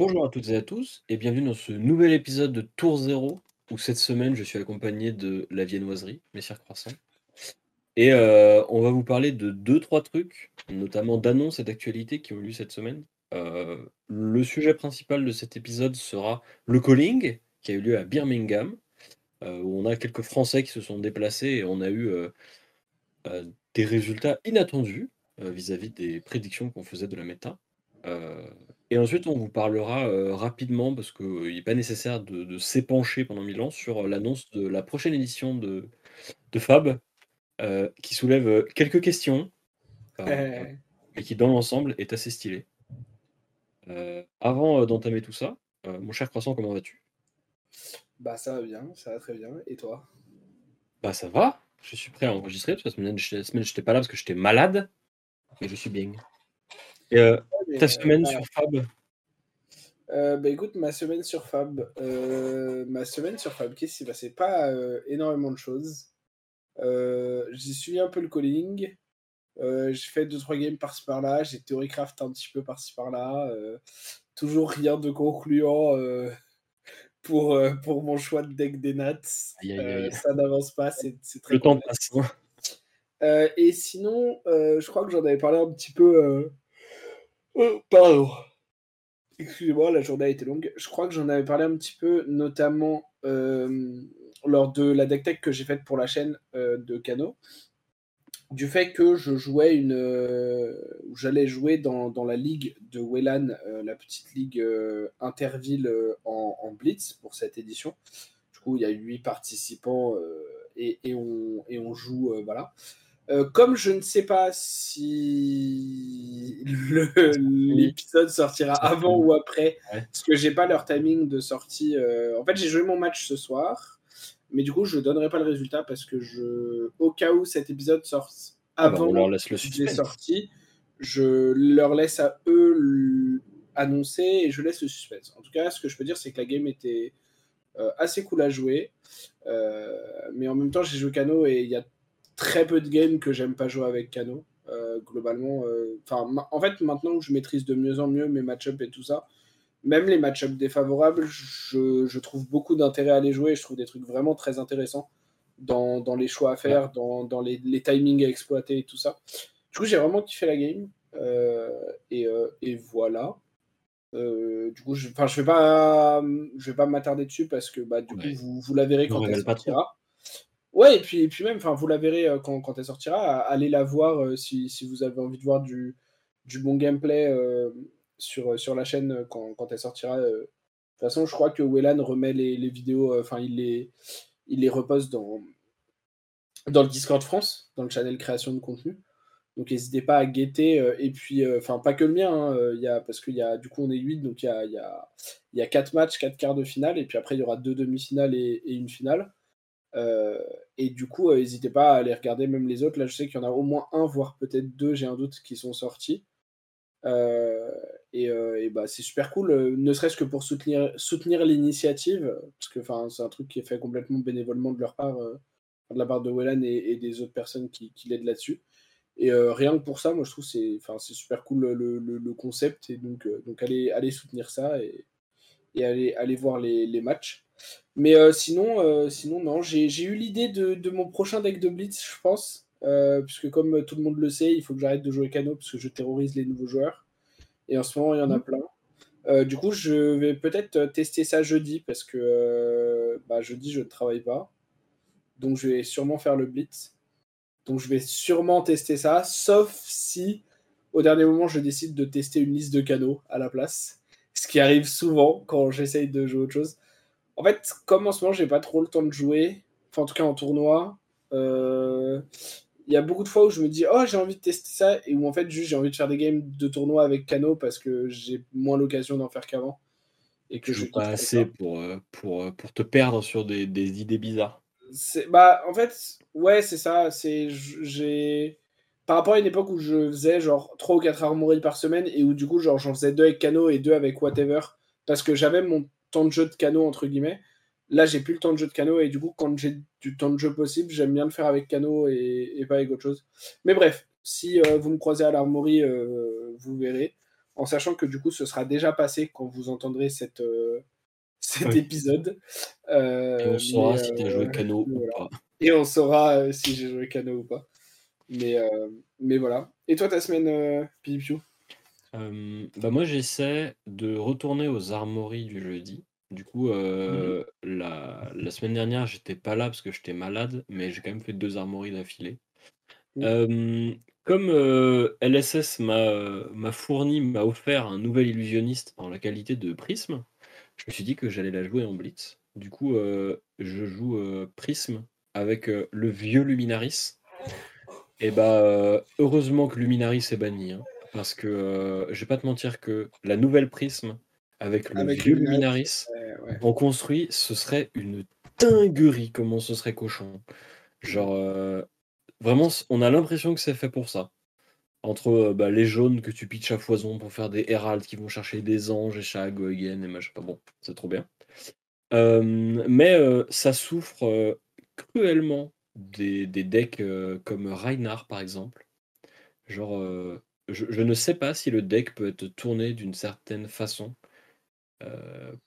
Bonjour à toutes et à tous et bienvenue dans ce nouvel épisode de Tour Zéro où cette semaine je suis accompagné de la viennoiserie, Messire Croissant. Et euh, on va vous parler de deux trois trucs, notamment d'annonces et d'actualités qui ont eu lieu cette semaine. Euh, le sujet principal de cet épisode sera le calling qui a eu lieu à Birmingham, euh, où on a quelques Français qui se sont déplacés et on a eu des résultats inattendus vis-à-vis des prédictions qu'on faisait de la méta. Et ensuite, on vous parlera rapidement, parce qu'il n'est pas nécessaire de, s'épancher pendant mille ans, sur l'annonce de la prochaine édition de, de Fab, qui soulève quelques questions, mais qui dans l'ensemble est assez stylé. avant d'entamer tout ça, mon cher Croissant, comment vas-tu? Bah ça va bien, ça va très bien. Et toi? Bah ça va, je suis prêt à enregistrer, parce que la semaine, je n'étais pas là parce que j'étais malade, mais je suis bien. Et euh, ta semaine sur Fab euh, bah écoute, ma semaine sur Fab, euh, ma semaine sur Fab, qu'est-ce qui s'est passé? Pas énormément de choses. j'ai suivi un peu le calling. j'ai fait 2-3 games par-ci par-là. J'ai Theorycraft un petit peu par-ci par-là. toujours rien de concluant pour, pour mon choix de deck des Nats. ça n'avance pas, c'est très Le temps passe. et sinon, je crois que j'en avais parlé un petit peu Pardon. Excusez-moi, la journée a été longue. Je crois que j'en avais parlé un petit peu, notamment euh, lors de la deck tech que j'ai faite pour la chaîne euh, de Cano. Du fait que je jouais une. Euh, j'allais jouer dans, la ligue de Wellan, la petite ligue Interville en, Blitz pour cette édition. Du coup, il y a huit participants et, et, on, et on joue. voilà. Euh, comme je ne sais pas si l'épisode sortira avant ou après, parce que j'ai pas leur timing de sortie. Euh, en fait, j'ai joué mon match ce soir, mais du coup, je donnerai pas le résultat parce que je, au cas où cet épisode sorte ah bah, avant leur laisse le sorties, je leur laisse à eux annoncer et je laisse le suspense. En tout cas, ce que je peux dire, c'est que la game était euh, assez cool à jouer, mais en même temps, j'ai joué Cano et il y a très peu de games que j'aime pas jouer avec Kano. Euh, globalement, euh, enfin, en fait, maintenant que je maîtrise de mieux en mieux mes match-ups et tout ça, même les match-ups défavorables, je, trouve beaucoup d'intérêt à les jouer. Je trouve des trucs vraiment très intéressants dans, les choix à faire, dans, les, timings à exploiter et tout ça. Du coup, j'ai vraiment kiffé la game. Euh, et, voilà. du coup, je, ne je vais pas, je vais pas m'attarder dessus parce que bah, du coup, vous, vous la verrez quand elle sortira. Ouais, et puis, et puis même, vous la verrez euh, quand, quand, elle sortira. Allez la voir euh, si, si, vous avez envie de voir du, du bon gameplay euh, sur, sur la chaîne quand, quand elle sortira. De toute façon, je crois que Wellan remet les, les vidéos, enfin, il les, il les repose dans, dans le Discord France, dans le channel création de contenu. Donc n'hésitez pas à guetter. et puis, enfin, pas que le mien, hein, y a, parce qu'il y a, du coup, on est 8, donc il y a, y, a, y a 4 matchs, 4 quarts de finale, et puis après, il y aura deux demi-finales et, et, une finale. Euh, et du coup, euh, n'hésitez pas à aller regarder même les autres. Là, je sais qu'il y en a au moins un, voire peut-être deux, j'ai un doute, qui sont sortis. Euh, et, bah, c'est super cool, ne serait-ce que pour soutenir, l'initiative, parce que c'est un truc qui est fait complètement bénévolement de leur part, de la part de Wellan et, des autres personnes qui, l'aident là-dessus. Et rien que pour ça, moi je trouve c'est c'est super cool le, concept. Et donc, donc allez, allez soutenir ça et, et allez, allez voir les matchs. Mais euh, sinon, euh, sinon, non, j'ai eu l'idée de, mon prochain deck de Blitz, je pense. Euh, puisque comme tout le monde le sait, il faut que j'arrête de jouer Cano parce que je terrorise les nouveaux joueurs. Et en ce moment, il y en a mhm. plein. du coup, je vais peut-être tester ça jeudi parce que bah, jeudi, je ne travaille pas. Donc, je vais sûrement faire le Blitz. Donc, je vais sûrement tester ça, sauf si au dernier moment, je décide de tester une liste de canaux à la place. Ce qui arrive souvent quand j'essaye de jouer autre chose. En fait, comme en ce moment, j'ai pas trop le temps de jouer, enfin, en tout cas en tournoi, euh, il y a beaucoup de fois où je me dis, oh, j'ai envie de tester ça, et où en fait, juste j'ai envie de faire des games de tournoi avec Kano parce que j'ai moins l'occasion d'en faire qu'avant. Et que je joue pas assez pour, euh, pour, euh, pour te perdre sur des, des idées bizarres. Bah, en fait, ouais, c'est ça. C'est j'ai par rapport à une époque où je faisais genre 3 ou 4 armories par semaine et où du coup genre j'en faisais deux avec Kano et deux avec whatever parce que j'avais mon temps de jeu de Cano, entre guillemets. Là, j'ai plus le temps de jeu de Cano, et du coup, quand j'ai du temps de jeu possible, j'aime bien le faire avec Cano et, pas avec autre chose. Mais bref, si euh, vous me croisez à l'armorie, euh, vous verrez. en sachant que du coup, ce sera déjà passé quand vous entendrez cette, cet épisode. Et on saura si tu as joué ou pas. Et on saura si j'ai joué Cano ou pas. Mais, mais voilà. Et toi, ta semaine, euh, bah moi, j'essaie de retourner aux armories du jeudi. Du coup, mmh la, la semaine dernière, j'étais pas là parce que j'étais malade, mais j'ai quand même fait deux armories d'affilée. Mmh. comme LSS m'a m'a fourni, m'a offert un nouvel illusionniste en la qualité de Prisme, je me suis dit que j'allais la jouer en blitz. Du coup, je joue Prisme avec le vieux Luminaris. Et bah, heureusement que Luminaris est banni. Hein, parce que je vais pas te mentir que la nouvelle Prisme avec le vieux Luminaris, on construit, ce serait une dinguerie comment ce serait cochon. Genre, vraiment, on a l'impression que c'est fait pour ça. Entre bah, les jaunes que tu pitches à foison pour faire des Heralds qui vont chercher des anges et chaque again et machin. Pas bon, c'est trop bien. mais ça souffre cruellement des, decks comme Reinhardt par exemple. Genre, je, ne sais pas si le deck peut être tourné d'une certaine façon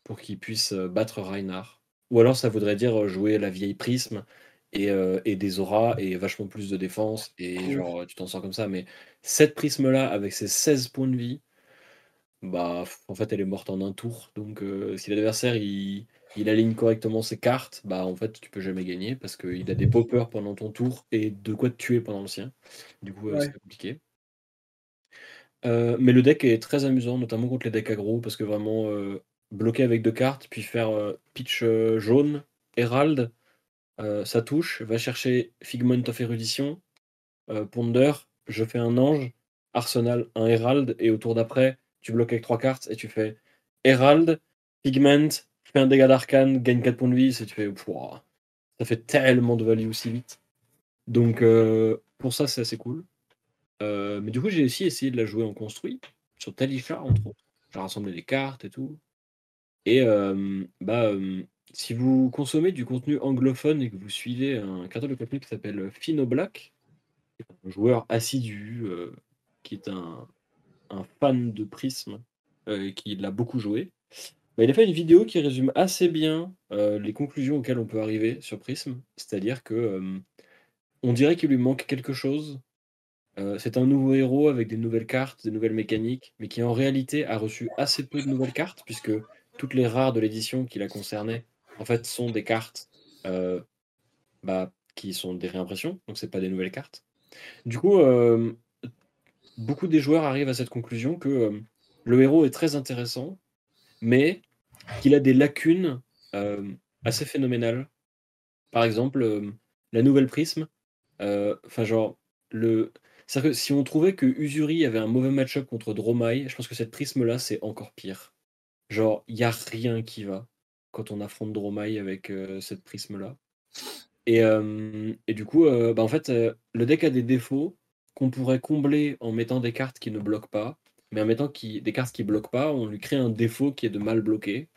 pour qu'il puisse battre Reinhardt. Ou alors ça voudrait dire jouer la vieille prisme et, et des auras et vachement plus de défense et genre tu t'en sors comme ça. Mais cette prisme là avec ses 16 points de vie, bah en fait elle est morte en un tour. Donc si l'adversaire il, il aligne correctement ses cartes, bah en fait tu peux jamais gagner parce qu'il a des poppers pendant ton tour et de quoi te tuer pendant le sien. Du coup c'est compliqué. Euh, mais le deck est très amusant, notamment contre les decks aggro, parce que vraiment, euh, bloquer avec deux cartes, puis faire euh, pitch jaune, Herald, ça touche, va chercher Figment of Erudition, Ponder, je fais un ange, Arsenal, un Herald, et au tour d'après, tu bloques avec trois cartes et tu fais Herald, Pigment, fais un dégât d'arcane, gagne 4 points de vie, et tu fais. ça fait tellement de value aussi vite. Donc, pour ça, c'est assez cool. Euh, mais du coup, j'ai aussi essayé de la jouer en construit, sur Talisha, entre autres. J'ai rassemblé des cartes et tout. Et euh, bah, euh, si vous consommez du contenu anglophone et que vous suivez un carton de contenu qui s'appelle Fino Black, un joueur assidu, qui est un, fan de Prism, et qui l'a beaucoup joué, bah, il a fait une vidéo qui résume assez bien les conclusions auxquelles on peut arriver sur Prism. C'est-à-dire que on dirait qu'il lui manque quelque chose euh, c'est un nouveau héros avec des nouvelles cartes, des nouvelles mécaniques, mais qui en réalité a reçu assez peu de nouvelles cartes, puisque toutes les rares de l'édition qui la concernaient, en fait, sont des cartes euh, bah, qui sont des réimpressions, donc c'est pas des nouvelles cartes. Du coup, euh, beaucoup des joueurs arrivent à cette conclusion que le héros est très intéressant, mais qu'il a des lacunes assez phénoménales. Par exemple, la nouvelle prisme, enfin genre le c'est-à-dire que si on trouvait que Usuri avait un mauvais match-up contre Dromai, je pense que cette prisme-là, c'est encore pire. Genre, il n'y a rien qui va quand on affronte Dromai avec euh, cette prisme-là. Et, euh, et, du coup, euh, bah en fait, le deck a des défauts qu'on pourrait combler en mettant des cartes qui ne bloquent pas. Mais en mettant des cartes qui bloquent pas, on lui crée un défaut qui est de mal bloquer.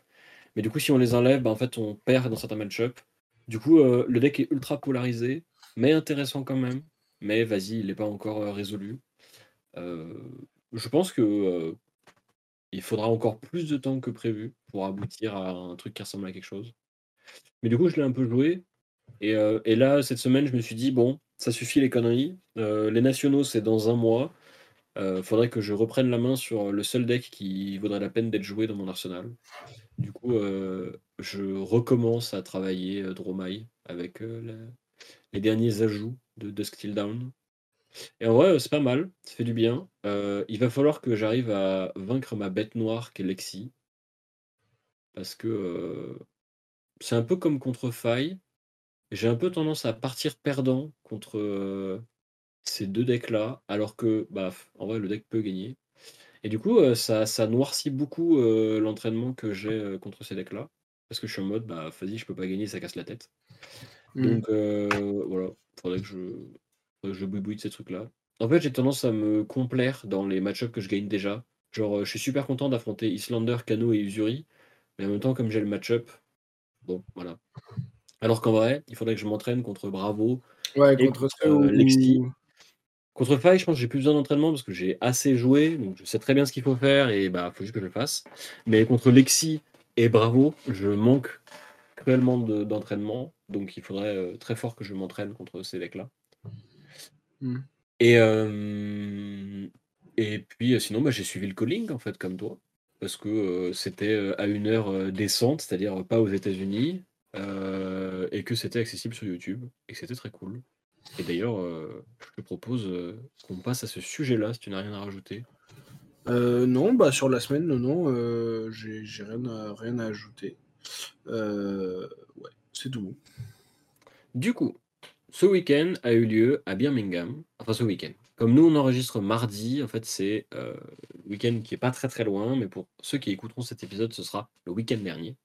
Mais du coup, si on les enlève, bah en fait, on perd dans certains match-up. Du coup, le deck est ultra polarisé, mais intéressant quand même mais vas-y, il n'est pas encore résolu. je pense que il faudra encore plus de temps que prévu pour aboutir à un truc qui ressemble à quelque chose. Mais du coup, je l'ai un peu joué. Et, là, cette semaine, je me suis dit, bon, ça suffit les conneries. les nationaux, c'est dans un mois. Il faudrait que je reprenne la main sur le seul deck qui vaudrait la peine d'être joué dans mon arsenal. Du coup, je recommence à travailler Dromai avec les derniers ajouts de Dusk Till Down. Et en vrai, c'est pas mal, ça fait du bien. Euh, il va falloir que j'arrive à vaincre ma bête noire qui est Lexi. Parce que euh, c'est un peu comme contre Faille. J'ai un peu tendance à partir perdant contre euh, ces deux decks-là, alors que, bah, en vrai, le deck peut gagner. Et du coup, ça, ça noircit beaucoup l'entraînement que j'ai contre ces decks-là. Parce que je suis en mode, bah, vas-y, je peux pas gagner, ça casse la tête. Mmh. Donc, voilà faudrait que je, je bouille de ces trucs-là. En fait, j'ai tendance à me complaire dans les match-ups que je gagne déjà. Genre, euh, je suis super content d'affronter Islander, Kano et Usuri. Mais en même temps, comme j'ai le match-up, bon, voilà. Alors qu'en vrai, il faudrait que je m'entraîne contre Bravo, ouais, contre, euh, Lexi, Contre Faille, je pense que j'ai plus besoin d'entraînement parce que j'ai assez joué, donc je sais très bien ce qu'il faut faire et bah faut juste que je le fasse. Mais contre Lexi et Bravo, je manque cruellement d'entraînement, donc il faudrait euh, très fort que je m'entraîne contre ces decks-là. Hmm. Et, euh, et puis euh, sinon, bah, j'ai suivi le calling en fait, comme toi, parce que c'était à une heure décente, c'est-à-dire pas aux États-Unis, et que c'était accessible sur YouTube, et que c'était très cool. Et d'ailleurs, je te propose qu'on passe à ce sujet-là, si tu n'as rien à rajouter. non, bah sur la semaine, non, non, j'ai rien à, rien à ajouter. Ouais, c'est tout. Du coup, ce week-end a eu lieu à Birmingham. Enfin, ce week-end. Comme nous, on enregistre mardi, en fait, c'est euh, le week-end qui est pas très très loin, mais pour ceux qui écouteront cet épisode, ce sera le week-end dernier.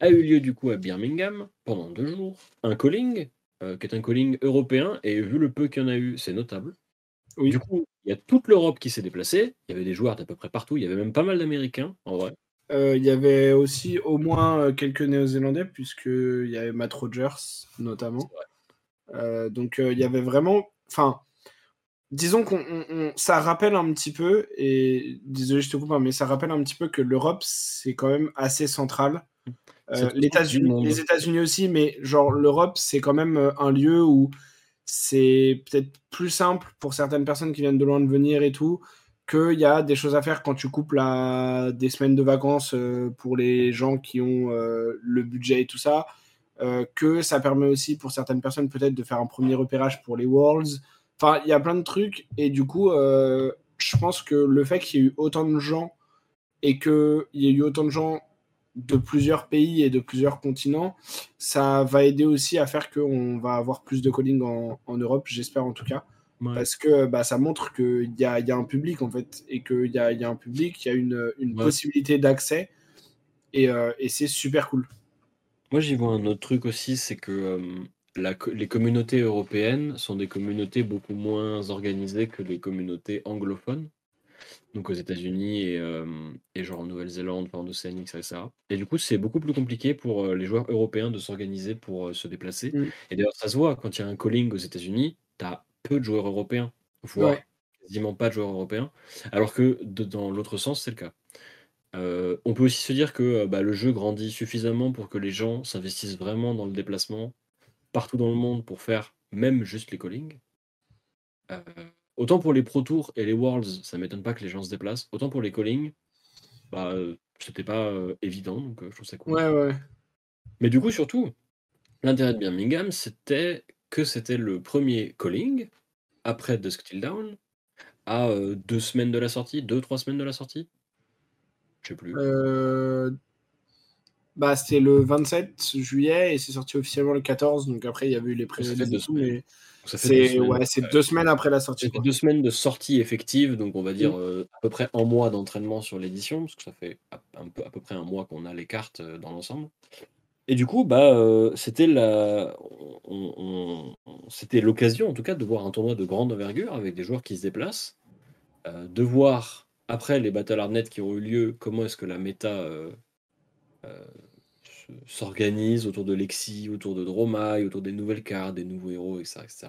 A eu lieu du coup à Birmingham pendant deux jours. Un calling, euh, qui est un calling européen, et vu le peu qu'il y en a eu, c'est notable. Oui. Du coup, il y a toute l'Europe qui s'est déplacée. Il y avait des joueurs d'à peu près partout. Il y avait même pas mal d'Américains, en vrai. Euh, il y avait aussi au moins quelques Néo-Zélandais, puisqu'il y avait Matt Rogers, notamment. Euh, donc euh, il y avait vraiment, enfin, disons qu'on ça rappelle un petit peu, et désolé je te coupe, hein, mais ça rappelle un petit peu que l'Europe c'est quand même assez central. Euh, les États-Unis aussi, mais genre l'Europe c'est quand même un lieu où c'est peut-être plus simple pour certaines personnes qui viennent de loin de venir et tout, qu'il y a des choses à faire quand tu coupes des semaines de vacances pour les gens qui ont le budget et tout ça. Euh, que ça permet aussi pour certaines personnes peut-être de faire un premier repérage pour les Worlds. Enfin, il y a plein de trucs et du coup, euh, je pense que le fait qu'il y ait eu autant de gens et qu'il y ait eu autant de gens de plusieurs pays et de plusieurs continents, ça va aider aussi à faire qu'on va avoir plus de calling en, Europe, j'espère en tout cas. Parce que bah, ça montre qu'il y a, y a, un public en fait, et qu'il y a, y a, un public, il y a une, une possibilité d'accès, et, euh, et c'est super cool. Moi, j'y vois un autre truc aussi, c'est que les communautés européennes sont des communautés beaucoup moins organisées que les communautés anglophones. Donc aux États-Unis et, et genre en Nouvelle-Zélande, en Océanie, etc. Et du coup, c'est beaucoup plus compliqué pour les joueurs européens de s'organiser pour se déplacer. Mmh. Et d'ailleurs, ça se voit quand il y a un calling aux États-Unis, tu as peu de joueurs européens, voire quasiment pas de joueurs européens, alors que dans l'autre sens, c'est le cas. Euh, on peut aussi se dire que euh, bah, le jeu grandit suffisamment pour que les gens s'investissent vraiment dans le déplacement partout dans le monde pour faire même juste les callings. Euh, autant pour les Pro Tours et les Worlds, ça m'étonne pas que les gens se déplacent. Autant pour les callings, bah, c'était pas évident, donc je trouve ça cool. Ouais, ouais. Mais du coup, surtout, l'intérêt de Birmingham, c'était que c'était le premier calling après Dusk Till Down à deux semaines de la sortie, deux, trois semaines de la sortie? Je sais plus. Euh, bah, c'était le 27 juillet et c'est sorti officiellement le 14. Donc après, il y avait eu les pré C'est ouais, deux semaines après la sortie. deux semaines de sortie effective, donc on va dire euh, à peu près un mois d'entraînement sur l'édition, parce que ça fait un peu, à peu près un mois qu'on a les cartes euh, dans l'ensemble. Et du coup, bah, c'était la... l'occasion, en tout cas, de voir un tournoi de grande envergure avec des joueurs qui se déplacent, de voir après les Battle Hardnet qui ont eu lieu, comment est-ce que la méta euh, euh, s'organise autour de Lexi, autour de Dromai, autour des nouvelles cartes, des nouveaux héros, etc., etc.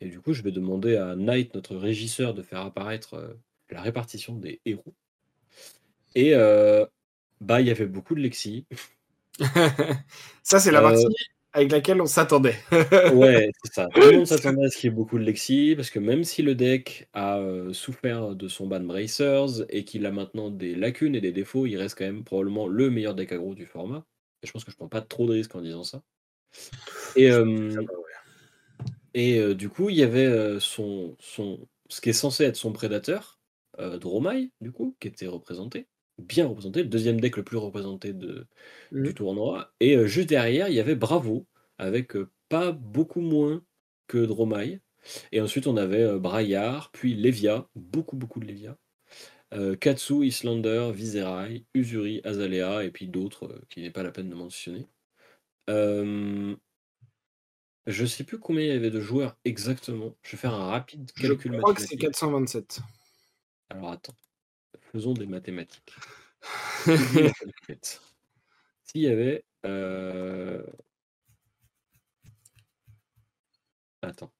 Et du coup, je vais demander à Knight, notre régisseur, de faire apparaître euh, la répartition des héros. Et bah, il y avait beaucoup de Lexi. Ça, c'est la partie avec laquelle on s'attendait. ouais, c'est ça. Tout le monde s'attendait à ce qu'il y ait beaucoup de Lexi, parce que même si le deck a euh, souffert de son ban Bracers et qu'il a maintenant des lacunes et des défauts, il reste quand même probablement le meilleur deck aggro du format. Et je pense que je prends pas trop de risques en disant ça. Et, euh, et euh, du coup, il y avait son, son, ce qui est censé être son prédateur, Dromai, du coup, qui était représenté bien représenté, le deuxième deck le plus représenté de, du mmh. tournoi. Et euh, juste derrière, il y avait Bravo, avec euh, pas beaucoup moins que Dromai. Et ensuite, on avait euh, Braillard, puis Levia, beaucoup, beaucoup de Levia. Katsu, Islander, Viserai, Usuri, Azalea, et puis d'autres qui n'est pas la peine de mentionner. je sais plus combien il y avait de joueurs exactement. Je vais faire un rapide calcul. Je crois que c'est 427. Alors attends. Faisons des mathématiques. S'il y avait. Euh... Attends.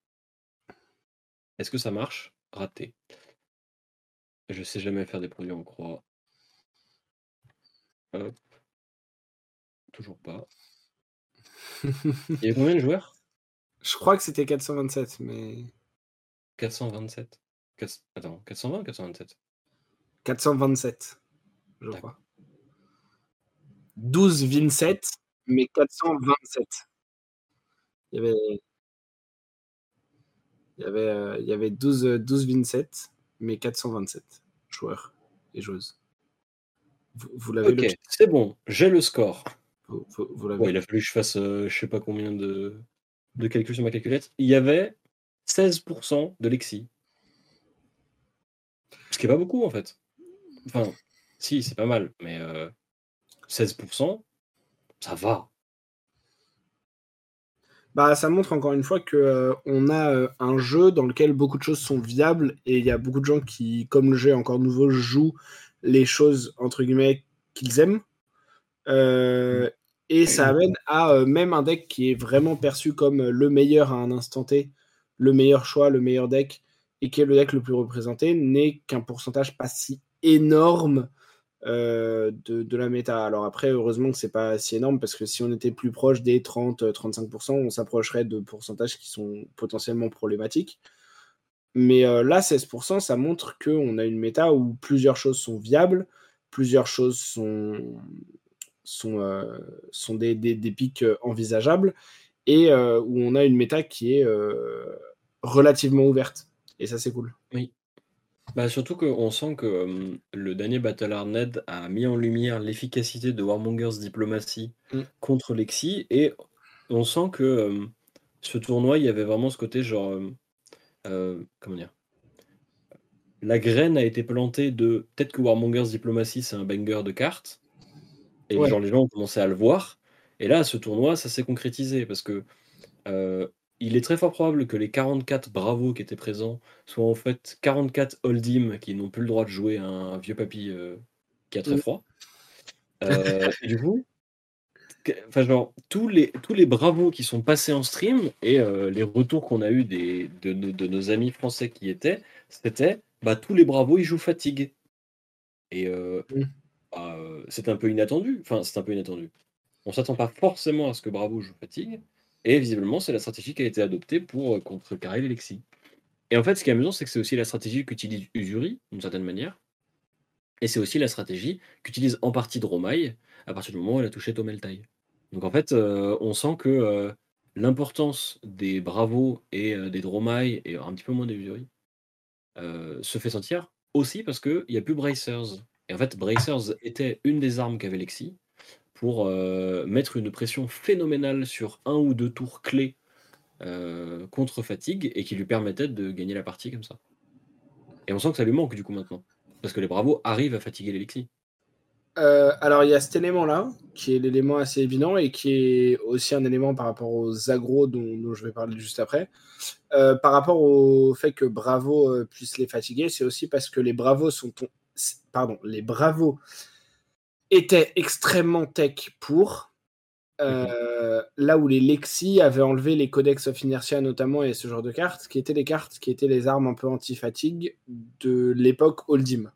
Est-ce que ça marche? Raté. Je sais jamais faire des produits en croix. Hop. Toujours pas. Il y a combien de joueurs? Je crois que c'était 427, mais. 427. Attends, 420 ou 427? 427, je crois. 12 Vincent, mais 427. Il y avait. Il y avait, euh, il y avait 12, 12 Vincent, mais 427 joueurs et joueuses. Vous, l'avez Ok, c'est bon, j'ai le score. Vous, vous, il a fallu que je fasse euh, je sais pas combien de, de calculs sur ma calculette. Il y avait 16% de Lexi. Ce qui est pas beaucoup en fait. Enfin, si, c'est pas mal, mais 16%, euh, ça va. Bah, ça montre encore une fois que euh, on a euh, un jeu dans lequel beaucoup de choses sont viables et il y a beaucoup de gens qui, comme le jeu est encore nouveau, jouent les choses entre guillemets qu'ils aiment. et ça amène à même un deck qui est vraiment perçu comme le meilleur à un instant T, le meilleur choix, le meilleur deck, et qui est le deck le plus représenté, n'est qu'un pourcentage pas si énorme euh, de, la méta. Alors après, heureusement que c'est pas si énorme parce que si on était plus proche des 30-35%, on s'approcherait de pourcentages qui sont potentiellement problématiques. Mais euh, là, 16%, ça montre qu'on a une méta où plusieurs choses sont viables, plusieurs choses sont, sont, euh, sont des, des, des, pics envisageables et où on a une méta qui est relativement ouverte. Et ça, c'est cool. Oui. Bah, surtout qu'on sent que le dernier Battle Ned a mis en lumière l'efficacité de Warmonger's diplomatie mmh. contre Lexi, et on sent que ce tournoi, il y avait vraiment ce côté genre. comment dire? La graine a été plantée de peut-être que Warmonger's diplomatie, c'est un banger de cartes, et genre les gens ont commencé à le voir, et là, ce tournoi, ça s'est concrétisé parce que il est très fort probable que les 44 bravos qui étaient présents soient en fait 44 Oldim qui n'ont plus le droit de jouer un vieux papy euh, qui a très froid. Euh, du coup, enfin, genre, tous les, tous les bravos qui sont passés en stream et euh, les retours qu'on a eu des, de, nos amis français qui étaient, c'était bah, tous les bravos ils jouent fatigue. Et bah, c'est un peu inattendu. Enfin, c'est un peu inattendu. On s'attend pas forcément à ce que Bravo joue fatigue. Et visiblement, c'est la stratégie qui a été adoptée pour euh, contrecarrer l'Elexi. Et en fait, ce qui est amusant, c'est que c'est aussi la stratégie qu'utilise Usuri, d'une certaine manière. Et c'est aussi la stratégie qu'utilise en partie Dromai à partir du moment où elle a touché Tomeltai. Donc en fait, euh, on sent que euh, l'importance des Bravos et des Dromai, et un petit peu moins des Usuri, se fait sentir aussi parce qu'il n'y a plus Bracers. Et en fait, Bracers était une des armes qu'avait Lexi, pour euh, mettre une pression phénoménale sur un ou deux tours clés euh, contre fatigue et qui lui permettait de gagner la partie comme ça. Et on sent que ça lui manque du coup maintenant. Parce que les bravos arrivent à fatiguer l'Elixir. Euh, alors il y a cet élément-là, qui est l'élément assez évident et qui est aussi un élément par rapport aux agros dont, je vais parler juste après. par rapport au fait que Bravo puisse les fatiguer, c'est aussi parce que les Bravos sont... Pardon, les Bravos était extrêmement tech pour. Euh, là où les Lexi avaient enlevé les codex of inertia notamment et ce genre de cartes, qui étaient les cartes qui étaient les armes un peu anti-fatigue de l'époque Oldim.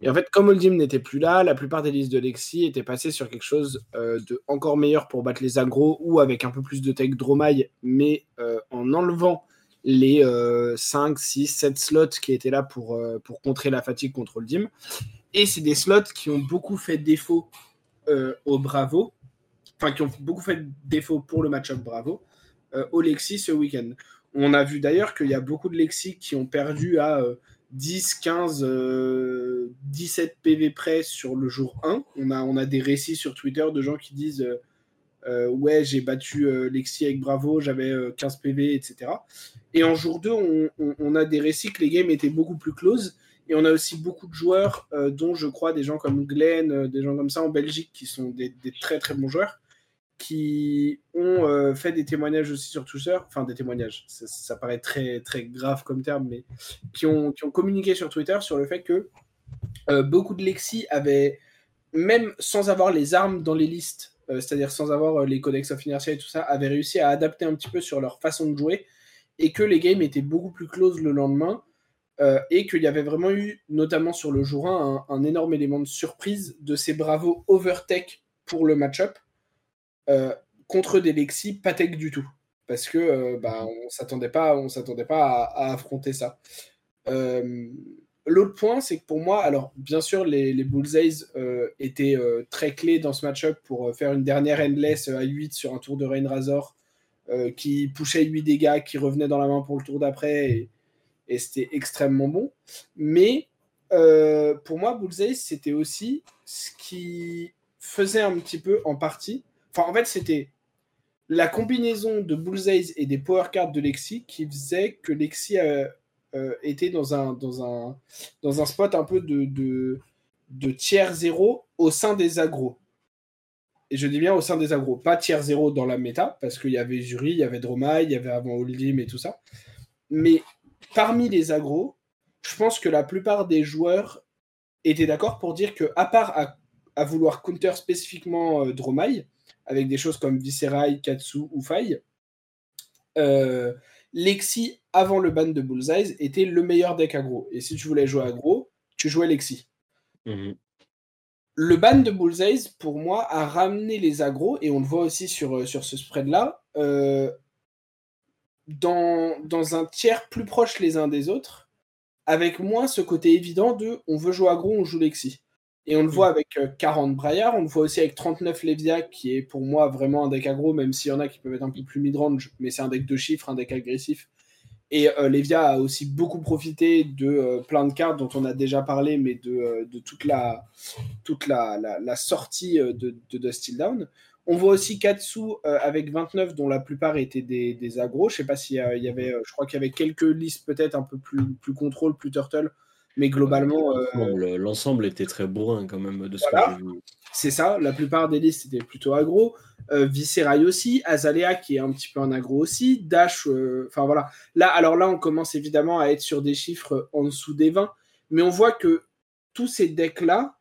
Et en fait, comme Oldim n'était plus là, la plupart des listes de Lexi étaient passées sur quelque chose euh, de encore meilleur pour battre les agros ou avec un peu plus de tech Dromai, mais euh, en enlevant les 5, 6, 7 slots qui étaient là pour, pour contrer la fatigue contre Oldim. Et c'est des slots qui ont beaucoup fait défaut euh, au Bravo, enfin qui ont beaucoup fait défaut pour le match-up Bravo, euh, au Lexi ce week-end. On a vu d'ailleurs qu'il y a beaucoup de Lexi qui ont perdu à 10, 15, 17 PV près sur le jour 1. On a, on a des récits sur Twitter de gens qui disent euh, Ouais, j'ai battu Lexi avec Bravo, j'avais 15 PV, etc. Et en jour 2, on, on, a des récits que les games étaient beaucoup plus close et on a aussi beaucoup de joueurs, euh, dont je crois des gens comme Glenn, euh, des gens comme ça en Belgique, qui sont des, très très bons joueurs, qui ont euh, fait des témoignages aussi sur Twitter, enfin des témoignages, ça, paraît très très grave comme terme, mais qui ont, qui ont communiqué sur Twitter sur le fait que beaucoup de Lexi avaient, même sans avoir les armes dans les listes, c'est-à-dire sans avoir les codex of inertia et tout ça, avaient réussi à adapter un petit peu sur leur façon de jouer et que les games étaient beaucoup plus close le lendemain. Euh, et qu'il y avait vraiment eu, notamment sur le jour 1, un, énorme élément de surprise de ces bravos overtech pour le match-up euh, contre des Lexi pas tech du tout. Parce que euh, bah, on s'attendait pas, on s'attendait pas à, affronter ça. L'autre point, c'est que pour moi, alors bien sûr, les, les Bullseyes étaient très clés dans ce match-up pour faire une dernière endless à 8 sur un tour de Rain Razor qui pushait 8 dégâts, qui revenait dans la main pour le tour d'après. Et, et c'était extrêmement bon. Mais euh, pour moi, Bullseye, c'était aussi ce qui faisait un petit peu en partie. Enfin, en fait, c'était la combinaison de Bullseye et des power cards de Lexi qui faisait que Lexi euh, euh, était dans un, dans, un, dans un spot un peu de, de, tiers zéro au sein des agros. Et je dis bien au sein des agros, pas tiers zéro dans la méta, parce qu'il y avait Jury, il y avait Dromai, il y avait avant Holdim et tout ça. Mais parmi les agros, je pense que la plupart des joueurs étaient d'accord pour dire que, à part à, vouloir counter spécifiquement euh, avec des choses comme Viserai, Katsu ou Fai, euh, Lexi, avant le ban de Bullseye, était le meilleur deck aggro. Et si tu voulais jouer aggro, tu jouais Lexi. Mhm. Le ban de Bullseye, pour moi, a ramené les agros, et on le voit aussi sur, euh, sur ce spread-là, euh, dans, dans un tiers plus proche les uns des autres, avec moins ce côté évident de on veut jouer aggro, on joue Lexi. Et on le voit avec 40 euh, Braillard, on le voit aussi avec 39 Levia, qui est pour moi vraiment un deck aggro, même s'il y en a qui peuvent être un peu plus mid-range, mais c'est un deck de chiffres, un deck agressif. Et euh, Levia a aussi beaucoup profité de euh, plein de cartes dont on a déjà parlé, mais de, de toute, la, toute la, la, sortie de, de Down. On voit aussi Katsu euh, avec 29, dont la plupart étaient des, des agros. Je sais pas s'il y avait, euh, je crois qu'il y avait quelques listes peut-être un peu plus, plus contrôle, plus turtle, mais globalement. Euh, l'ensemble était très bourrin quand même de ce que j'ai vu. C'est ça, la plupart des listes étaient plutôt agro. Viscerai aussi, Azalea qui est un petit peu un agro aussi, Dash, enfin voilà. Là, alors là, on commence évidemment à être sur des chiffres en dessous des 20, mais on voit que tous ces decks-là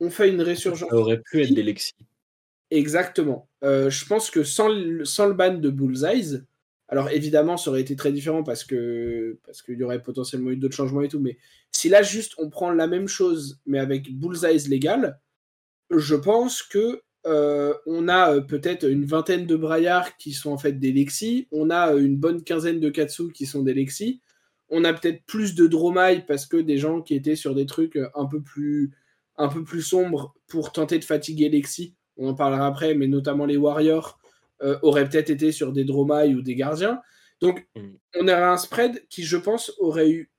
ont fait une résurgence. Ça aurait pu être des Lexi. Exactement. Euh, je pense que sans le, sans le ban de Bullseye, alors évidemment, ça aurait été très différent parce que parce qu'il y aurait potentiellement eu d'autres changements et tout. Mais si là juste on prend la même chose mais avec Bullseye légal, je pense que euh, on a euh, peut-être une vingtaine de braillards qui sont en fait des Lexi. On a une bonne quinzaine de Katsu qui sont des Lexi. On a peut-être plus de Dromai parce que des gens qui étaient sur des trucs un peu plus un peu plus sombres pour tenter de fatiguer Lexi on en parlera après, mais notamment les Warriors, euh, auraient peut-être été sur des Dromai ou des gardiens. Donc, mm. on aurait un spread qui, je pense, aurait eu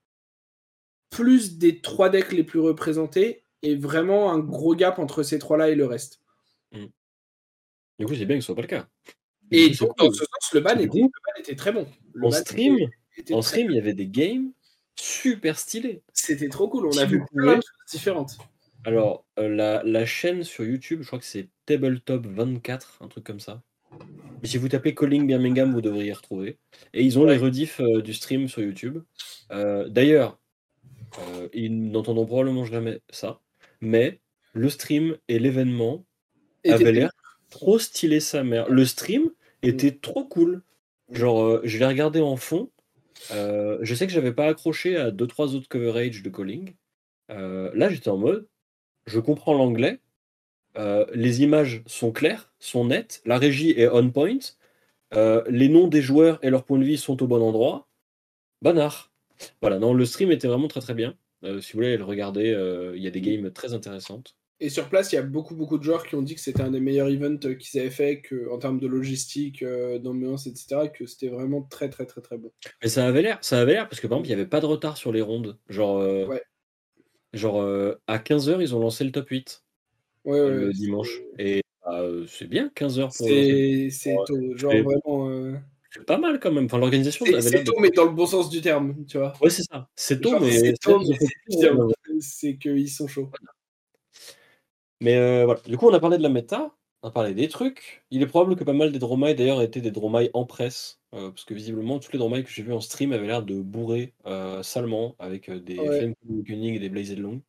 plus des trois decks les plus représentés et vraiment un gros gap entre ces trois-là et le reste. Mm. Du coup, c'est bien que ce soit pas le cas. Et donc, dans ce sens, le ban, était, très bon. en stream, en stream il y avait des games super stylés. C'était trop cool. On a vu plein de choses différentes. Alors, euh, la, chaîne sur YouTube, je crois que c'est Tabletop 24, un truc comme ça. Et si vous tapez Calling Birmingham, vous devriez y retrouver. Et ils ont les rediffs euh, du stream sur YouTube. Euh, d'ailleurs, ils n'entendront probablement jamais ça, mais le stream et l'événement avaient l'air trop stylé sa mère. Le stream était mm. trop cool. Genre, je l'ai regardé en fond. je sais que j'avais pas accroché à 2-3 autres coverage de Calling. là, j'étais en mode, je comprends l'anglais, euh, les images sont claires, sont nettes, la régie est on point, euh, les noms des joueurs et leur point de vie sont au bon endroit. Banard. Voilà, non, le stream était vraiment très très bien. Euh, si vous voulez le regarder, il y a des games très intéressantes. Et sur place, il y a beaucoup beaucoup de joueurs qui ont dit que c'était un des meilleurs events qu'ils avaient fait, que, en termes de logistique, d'ambiance, etc., que c'était vraiment très très très très bon. Mais ça avait l'air, ça avait l'air parce que par exemple, il n'y avait pas de retard sur les rondes. Genre, ouais. Genre, euh, à 15h, ils ont lancé le top 8 le dimanche. Et bah, euh, c'est bien, 15h pour. C'est tôt. Genre, vraiment. Euh, c'est pas mal quand même. Enfin, l'organisation. C'est tôt, mais dans le bon sens du terme, tu vois. Ouais, c'est ça. C'est tôt, mais. C'est tôt, c'est qu'ils sont chauds. Mais voilà. Du coup, on a parlé de la méta on a parlé des trucs. Il est probable que pas mal des Dromai d'ailleurs étaient des Dromai en presse, euh, parce que visiblement tous les Dromai que j'ai vus en stream avaient l'air de bourrer euh, salement avec euh, des ouais. Flame et des Blazed Long.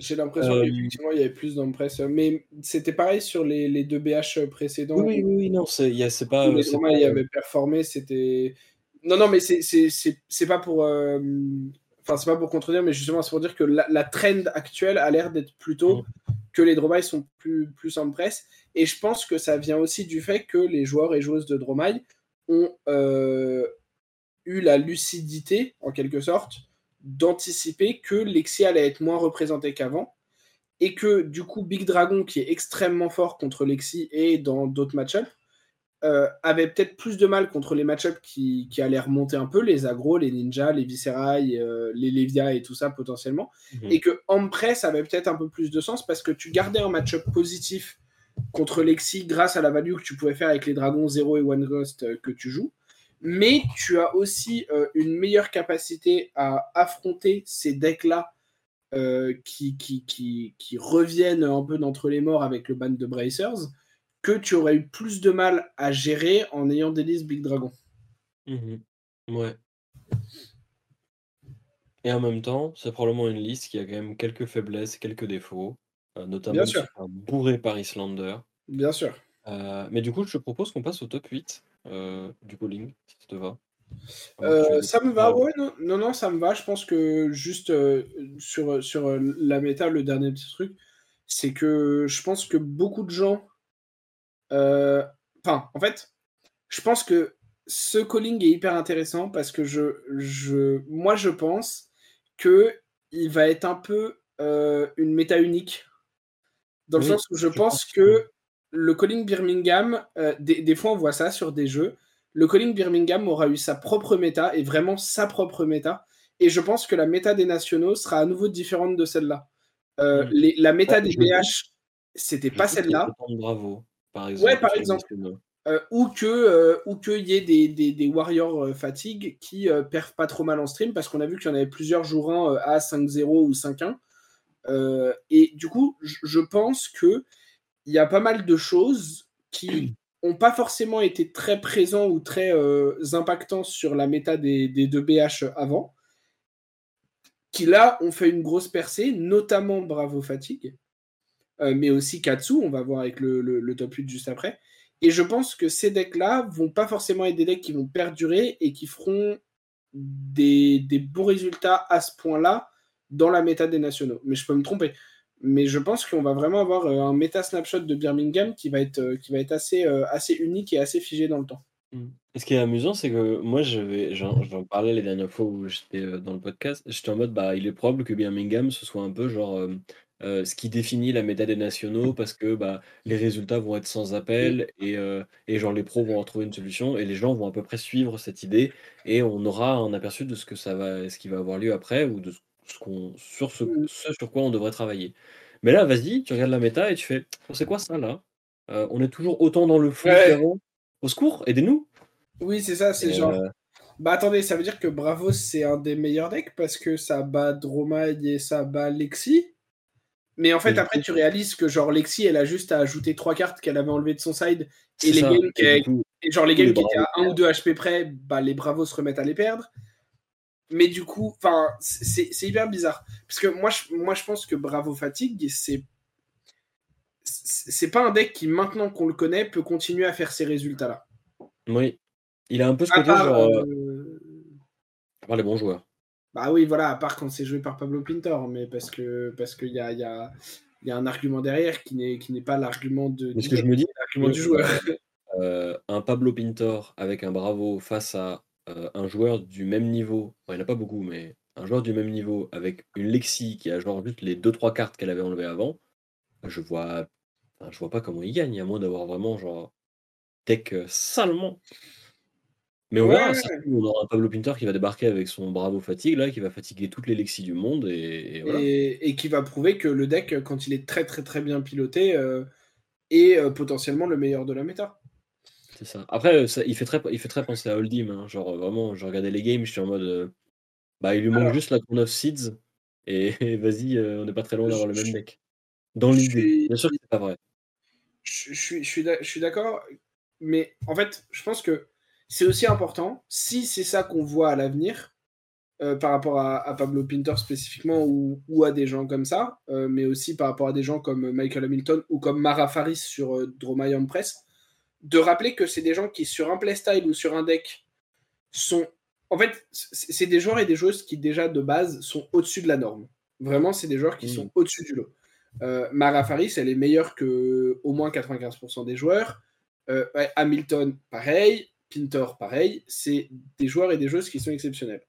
J'ai l'impression qu'effectivement il y avait plus dans presse, mais c'était pareil sur les, les, deux BH précédents. Oui, oui, oui, non, c'est pas. Les Dromai avaient performé, c'était. Non, non, mais c'est pas pour. Euh, enfin, c'est pas pour contredire, mais justement, c'est pour dire que la, trend actuelle a l'air d'être plutôt. Que les Dromai sont plus, en presse. Et je pense que ça vient aussi du fait que les joueurs et joueuses de Dromai ont euh, eu la lucidité, en quelque sorte, d'anticiper que Lexi allait être moins représenté qu'avant. Et que du coup, Big Dragon, qui est extrêmement fort contre Lexi et dans d'autres match-ups, euh, avait peut-être plus de mal contre les match-ups qui, qui, allaient remonter un peu, les agros, les ninjas, les viscerailles, euh, les Levia et tout ça potentiellement. Mhm. Et que Empress avait peut-être un peu plus de sens parce que tu gardais un match-up positif contre Lexi grâce à la value que tu pouvais faire avec les dragons 0 et One Ghost euh, que tu joues. Mais tu as aussi une meilleure capacité à affronter ces decks-là qui, qui, qui, qui, reviennent un peu d'entre les morts avec le ban de Bracers que tu aurais eu plus de mal à gérer en ayant des listes Big Dragon. Mmh ouais. Et en même temps, c'est probablement une liste qui a quand même quelques faiblesses, quelques défauts, euh, notamment un bourré par Islander. Bien sûr. Euh, mais du coup, je te propose qu'on passe au top 8 euh, du bowling, si ça te va. ça me va, ouais, non, non, non, ça me va. Je pense que juste sur, sur la méta, le dernier petit truc, c'est que je pense que beaucoup de gens enfin, en fait, je pense que ce calling est hyper intéressant parce que je, je, moi, je pense que il va être un peu euh, une méta unique. Dans le sens où je, pense, que le calling Birmingham, euh, des, fois on voit ça sur des jeux, le calling Birmingham aura eu sa propre méta et vraiment sa propre méta. Et je pense que la méta des nationaux sera à nouveau différente de celle-là. la méta des BH, c'était pas celle-là. Bravo par exemple. Ouais, par exemple. Euh, ou que euh, ou qu'il y ait des, des, des warriors euh, fatigue qui perdent pas trop mal en stream parce qu'on a vu qu'il y en avait plusieurs jouant à 5-0 ou 5-1 et du coup je pense que il y a pas mal de choses qui n'ont pas forcément été très présents ou très impactants sur la méta des, des deux BH avant qui là ont fait une grosse percée notamment Bravo Fatigue euh, mais aussi Katsu, on va voir avec le, top 8 juste après. Et je pense que ces decks-là vont pas forcément être des decks qui vont perdurer et qui feront des, beaux résultats à ce point-là dans la méta des nationaux. Mais je peux me tromper. Mais je pense qu'on va vraiment avoir euh, un méta snapshot de Birmingham qui va être, euh, qui va être assez, assez unique et assez figé dans le temps. Mmh. ce qui est amusant, c'est que moi, j'en parlais les dernières fois où j'étais dans le podcast. J'étais en mode, bah, il est probable que Birmingham ce soit un peu genre ce qui définit la médaille des nationaux parce que bah, les résultats vont être sans appel et, euh, et genre les pros vont en trouver une solution et les gens vont à peu près suivre cette idée et on aura un aperçu de ce que ça va, ce qui va avoir lieu après ou de ce qu'on, sur ce, sur quoi on devrait travailler. Mais là, vas-y, tu regardes la méta et tu fais, oh, c'est quoi ça là? Euh, On est toujours autant dans le qu'avant? Au secours, aidez-nous. Oui, c'est ça, c'est genre. Bah attendez, ça veut dire que Bravo c'est un des meilleurs decks parce que ça bat Dromai et ça bat Lexi mais en fait, après, tu réalises que genre Lexi, elle a juste à ajouter trois cartes qu'elle avait enlevées de son side. Et les games, qui, genre les games qui étaient à 1 ou 2 HP près, bah, les bravos se remettent à les perdre. Mais du coup, c'est hyper bizarre. Parce que moi, je, moi, je pense que Bravo Fatigue, c'est. C'est pas un deck qui, maintenant qu'on le connaît, peut continuer à faire ces résultats-là. Oui. Il a un peu ce côté, genre. Euh... euh les bons joueurs. Bah oui, voilà, à part quand c'est joué par Pablo Pintor, mais parce que parce qu'il y a, y, a, y a un argument derrière qui n'est qui n'est pas l'argument de ce que je me dis l'argument du joueur. Euh, un Pablo Pintor avec un Bravo face à euh, un joueur du même niveau, il n'y en a pas beaucoup, mais un joueur du même niveau avec une Lexi qui a genre juste les 2-3 cartes qu'elle avait enlevées avant, je vois, je vois pas comment il gagne, à moins d'avoir vraiment genre tech euh, salement. Mais on verra, on aura un Pablo Pinter qui va débarquer avec son Bravo Fatigue, là, qui va fatiguer toutes les Lexis du monde. Et, voilà. et, qui va prouver que le deck, quand il est très très très bien piloté, euh, est euh, potentiellement le meilleur de la méta. C'est ça. Après, ça, il, fait très, il fait très penser à Holdim. Hein. Genre, vraiment, je regardais les games, je suis en mode. Euh, bah, il lui manque juste la Crown of Seeds. Et, vas-y, on n'est pas très loin d'avoir le même deck. Dans l'idée. Bien sûr que c'est pas vrai. Je, je suis d'accord. Mais en fait, je pense que c'est aussi important, si c'est ça qu'on voit à l'avenir, euh, par rapport à, Pablo Pinter spécifiquement ou, à des gens comme ça, euh, mais aussi par rapport à des gens comme Michael Hamilton ou comme Mara Faris sur euh, Press, de rappeler que c'est des gens qui, sur un playstyle ou sur un deck, sont. En fait, c'est des joueurs et des joueuses qui, déjà de base, sont au-dessus de la norme. Vraiment, c'est des joueurs qui sont mm. au-dessus du lot. Euh, Mara Faris, elle est meilleure que au moins 95% des joueurs. Hamilton, pareil. Pintor, pareil. C'est des joueurs et des joueuses qui sont exceptionnels.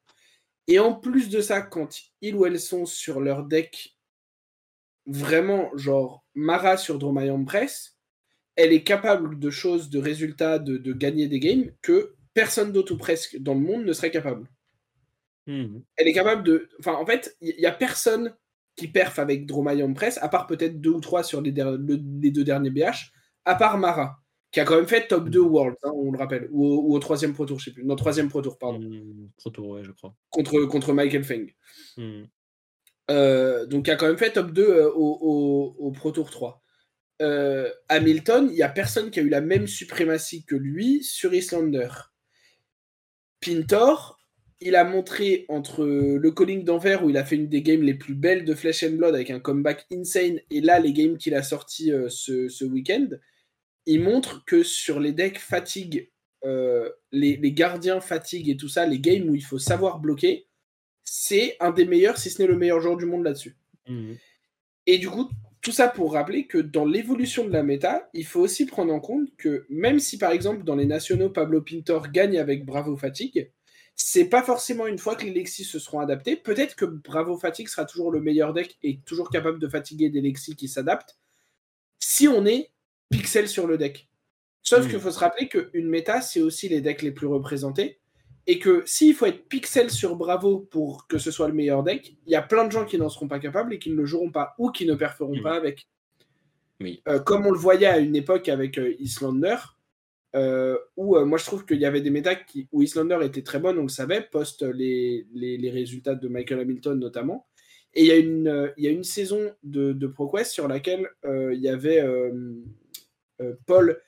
Et en plus de ça, quand ils ou elles sont sur leur deck, vraiment, genre Mara sur Dromayon Press, elle est capable de choses, de résultats, de, gagner des games que personne d'autre ou presque dans le monde ne serait capable. Hmm. Elle est capable de. Enfin, en fait, il n'y a personne qui perf avec Dromayon Press, à part peut-être deux ou trois sur les, les, deux derniers BH, à part Mara, qui a quand même fait top 2 World, hein, on le rappelle, ou, au troisième Pro Tour, je sais plus. Non, troisième Pro Tour, pardon. Hmm, pro Tour, ouais, je crois. Contre, contre Michael Feng. Hmm. Euh, donc, qui a quand même fait top 2 euh, au, au, Pro Tour 3. Euh, Hamilton, il n'y a personne qui a eu la même suprématie que lui sur Islander. Pintor, il a montré entre le calling d'Anvers où il a fait une des games les plus belles de Flesh and Blood avec un comeback insane et là les games qu'il a sortis ce, week-end, il montre que sur les decks fatigue, les, gardiens fatigue et tout ça, les games où il faut savoir bloquer, c'est un des meilleurs, si ce n'est le meilleur joueur du monde là-dessus. Mmh. Et du coup, tout ça pour rappeler que dans l'évolution de la méta, il faut aussi prendre en compte que même si par exemple dans les nationaux Pablo Pintor gagne avec Bravo Fatigue, c'est pas forcément une fois que les Lexis se seront adaptés. Peut-être que Bravo Fatigue sera toujours le meilleur deck et toujours capable de fatiguer des Lexis qui s'adaptent si on est pixel sur le deck. Sauf qu'il faut se rappeler qu'une méta, c'est aussi les decks les plus représentés et que s'il faut être pixel sur Bravo pour que ce soit le meilleur deck, il y a plein de gens qui n'en seront pas capables et qui ne le joueront pas ou qui ne perferont pas avec. Oui. Euh, comme on le voyait à une époque avec euh, Islander, euh, où moi je trouve qu'il y avait des méta qui, où Islander était très bonne, on le savait, post les, les, résultats de Michael Hamilton notamment. Et il y a une, il y a une saison de, de ProQuest sur laquelle il y avait Paul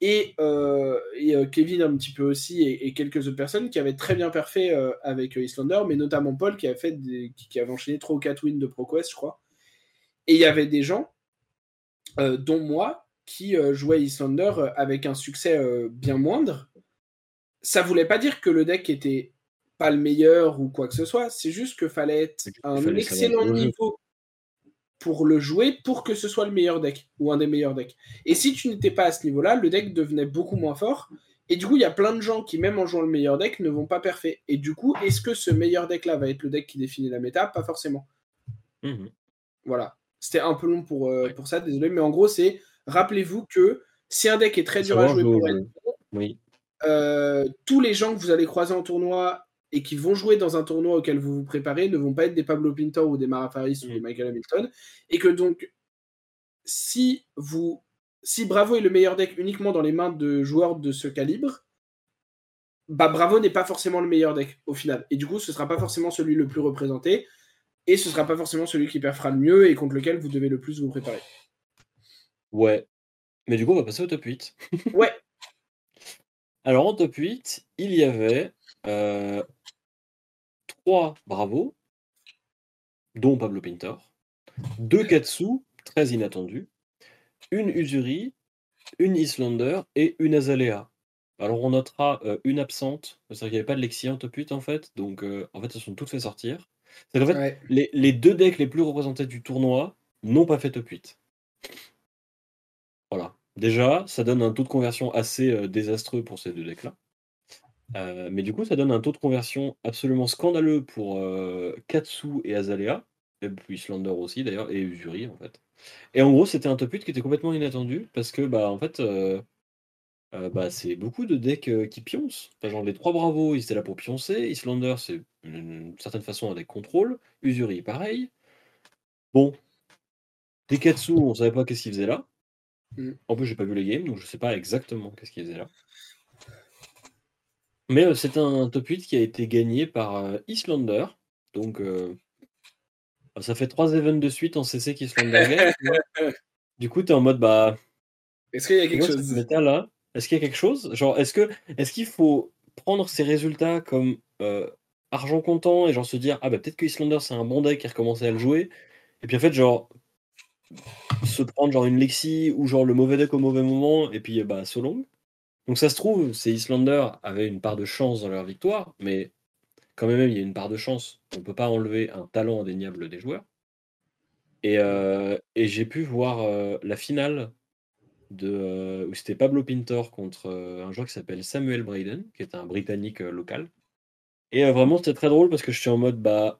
et, euh, euh, Kevin un petit peu aussi et, quelques autres personnes qui avaient très bien parfait euh, avec Islander, mais notamment Paul qui, a fait qui, avait enchaîné 3 ou 4 wins de ProQuest, je crois. Et il y avait des gens, dont moi, qui jouaient Islander avec un succès bien moindre. Ça voulait pas dire que le deck était pas le meilleur ou quoi que ce soit, c'est juste qu'il fallait être un excellent niveau pour le jouer pour que ce soit le meilleur deck ou un des meilleurs decks. Et si tu n'étais pas à ce niveau-là, le deck devenait beaucoup moins fort. Et du coup, il y a plein de gens qui, même en jouant le meilleur deck, ne vont pas parfait. Et du coup, est-ce que ce meilleur deck-là va être le deck qui définit la méta? Pas forcément. Mhm. Voilà. C'était un peu long pour, euh, pour ça, désolé. Mais en gros, c'est rappelez-vous que si un deck est très dur à jouer pour oui. Euh, tous les gens que vous allez croiser en tournoi et qui vont jouer dans un tournoi auquel vous vous préparez ne vont pas être des Pablo Pintor ou des Mara Faris ou des mm. Michael Hamilton. Et que donc, si vous si Bravo est le meilleur deck uniquement dans les mains de joueurs de ce calibre, bah Bravo n'est pas forcément le meilleur deck au final. Et du coup, ce sera pas forcément celui le plus représenté. Et ce sera pas forcément celui qui perfera le mieux et contre lequel vous devez le plus vous préparer. Ouais. Mais du coup, on va passer au top 8. ouais. Alors en top 8, il y avait euh, Bravo, dont Pablo Pintor, deux Katsu, très inattendus, une Usuri, une Islander et une Azalea. Alors on notera euh, une absente, c'est-à-dire qu'il n'y avait pas de Lexi en top 8 en fait, donc euh, en fait elles sont toutes fait sortir. C'est en fait les, deux decks les plus représentés du tournoi n'ont pas fait top 8. Voilà. Déjà, ça donne un taux de conversion assez euh, désastreux pour ces deux decks-là. Euh, mais du coup, ça donne un taux de conversion absolument scandaleux pour euh, Katsu et Azalea, et puis Slander aussi d'ailleurs, et Usuri en fait. Et en gros, c'était un top 8 qui était complètement inattendu parce que, bah, en fait, euh, bah, c'est beaucoup de decks qui pioncent. genre, les trois bravos, ils étaient là pour pioncer. Islander, c'est d'une certaine façon un deck contrôle. Usuri, pareil. Bon, des Katsu, on savait pas qu'est-ce qu'ils faisaient là. Mm. En plus, j'ai pas vu les games, donc je sais pas exactement qu'est-ce qu'ils faisaient là. Mais c'est un top 8 qui a été gagné par Islander. Donc, ça fait trois events de suite en CC qu'Islander gagne. du coup, tu es en mode, bah. Est-ce qu'il y a quelque chose là Est-ce qu'il y a quelque chose? Genre, est-ce que est-ce qu'il faut prendre ces résultats comme argent comptant et genre se dire, ah bah peut-être que Islander c'est un bon deck qui a recommencé à le jouer. Et puis en fait, genre, se prendre genre une Lexi ou genre le mauvais deck au mauvais moment et puis bah so long Donc ça se trouve, ces Islanders avaient une part de chance dans leur victoire, mais quand même, il y a une part de chance. On ne peut pas enlever un talent indéniable des joueurs. Et, euh, j'ai pu voir euh, la finale euh, où c'était Pablo Pintor contre un joueur qui s'appelle Samuel Braden, qui est un Britannique local. Et vraiment, c'était très drôle parce que je suis en mode, bah,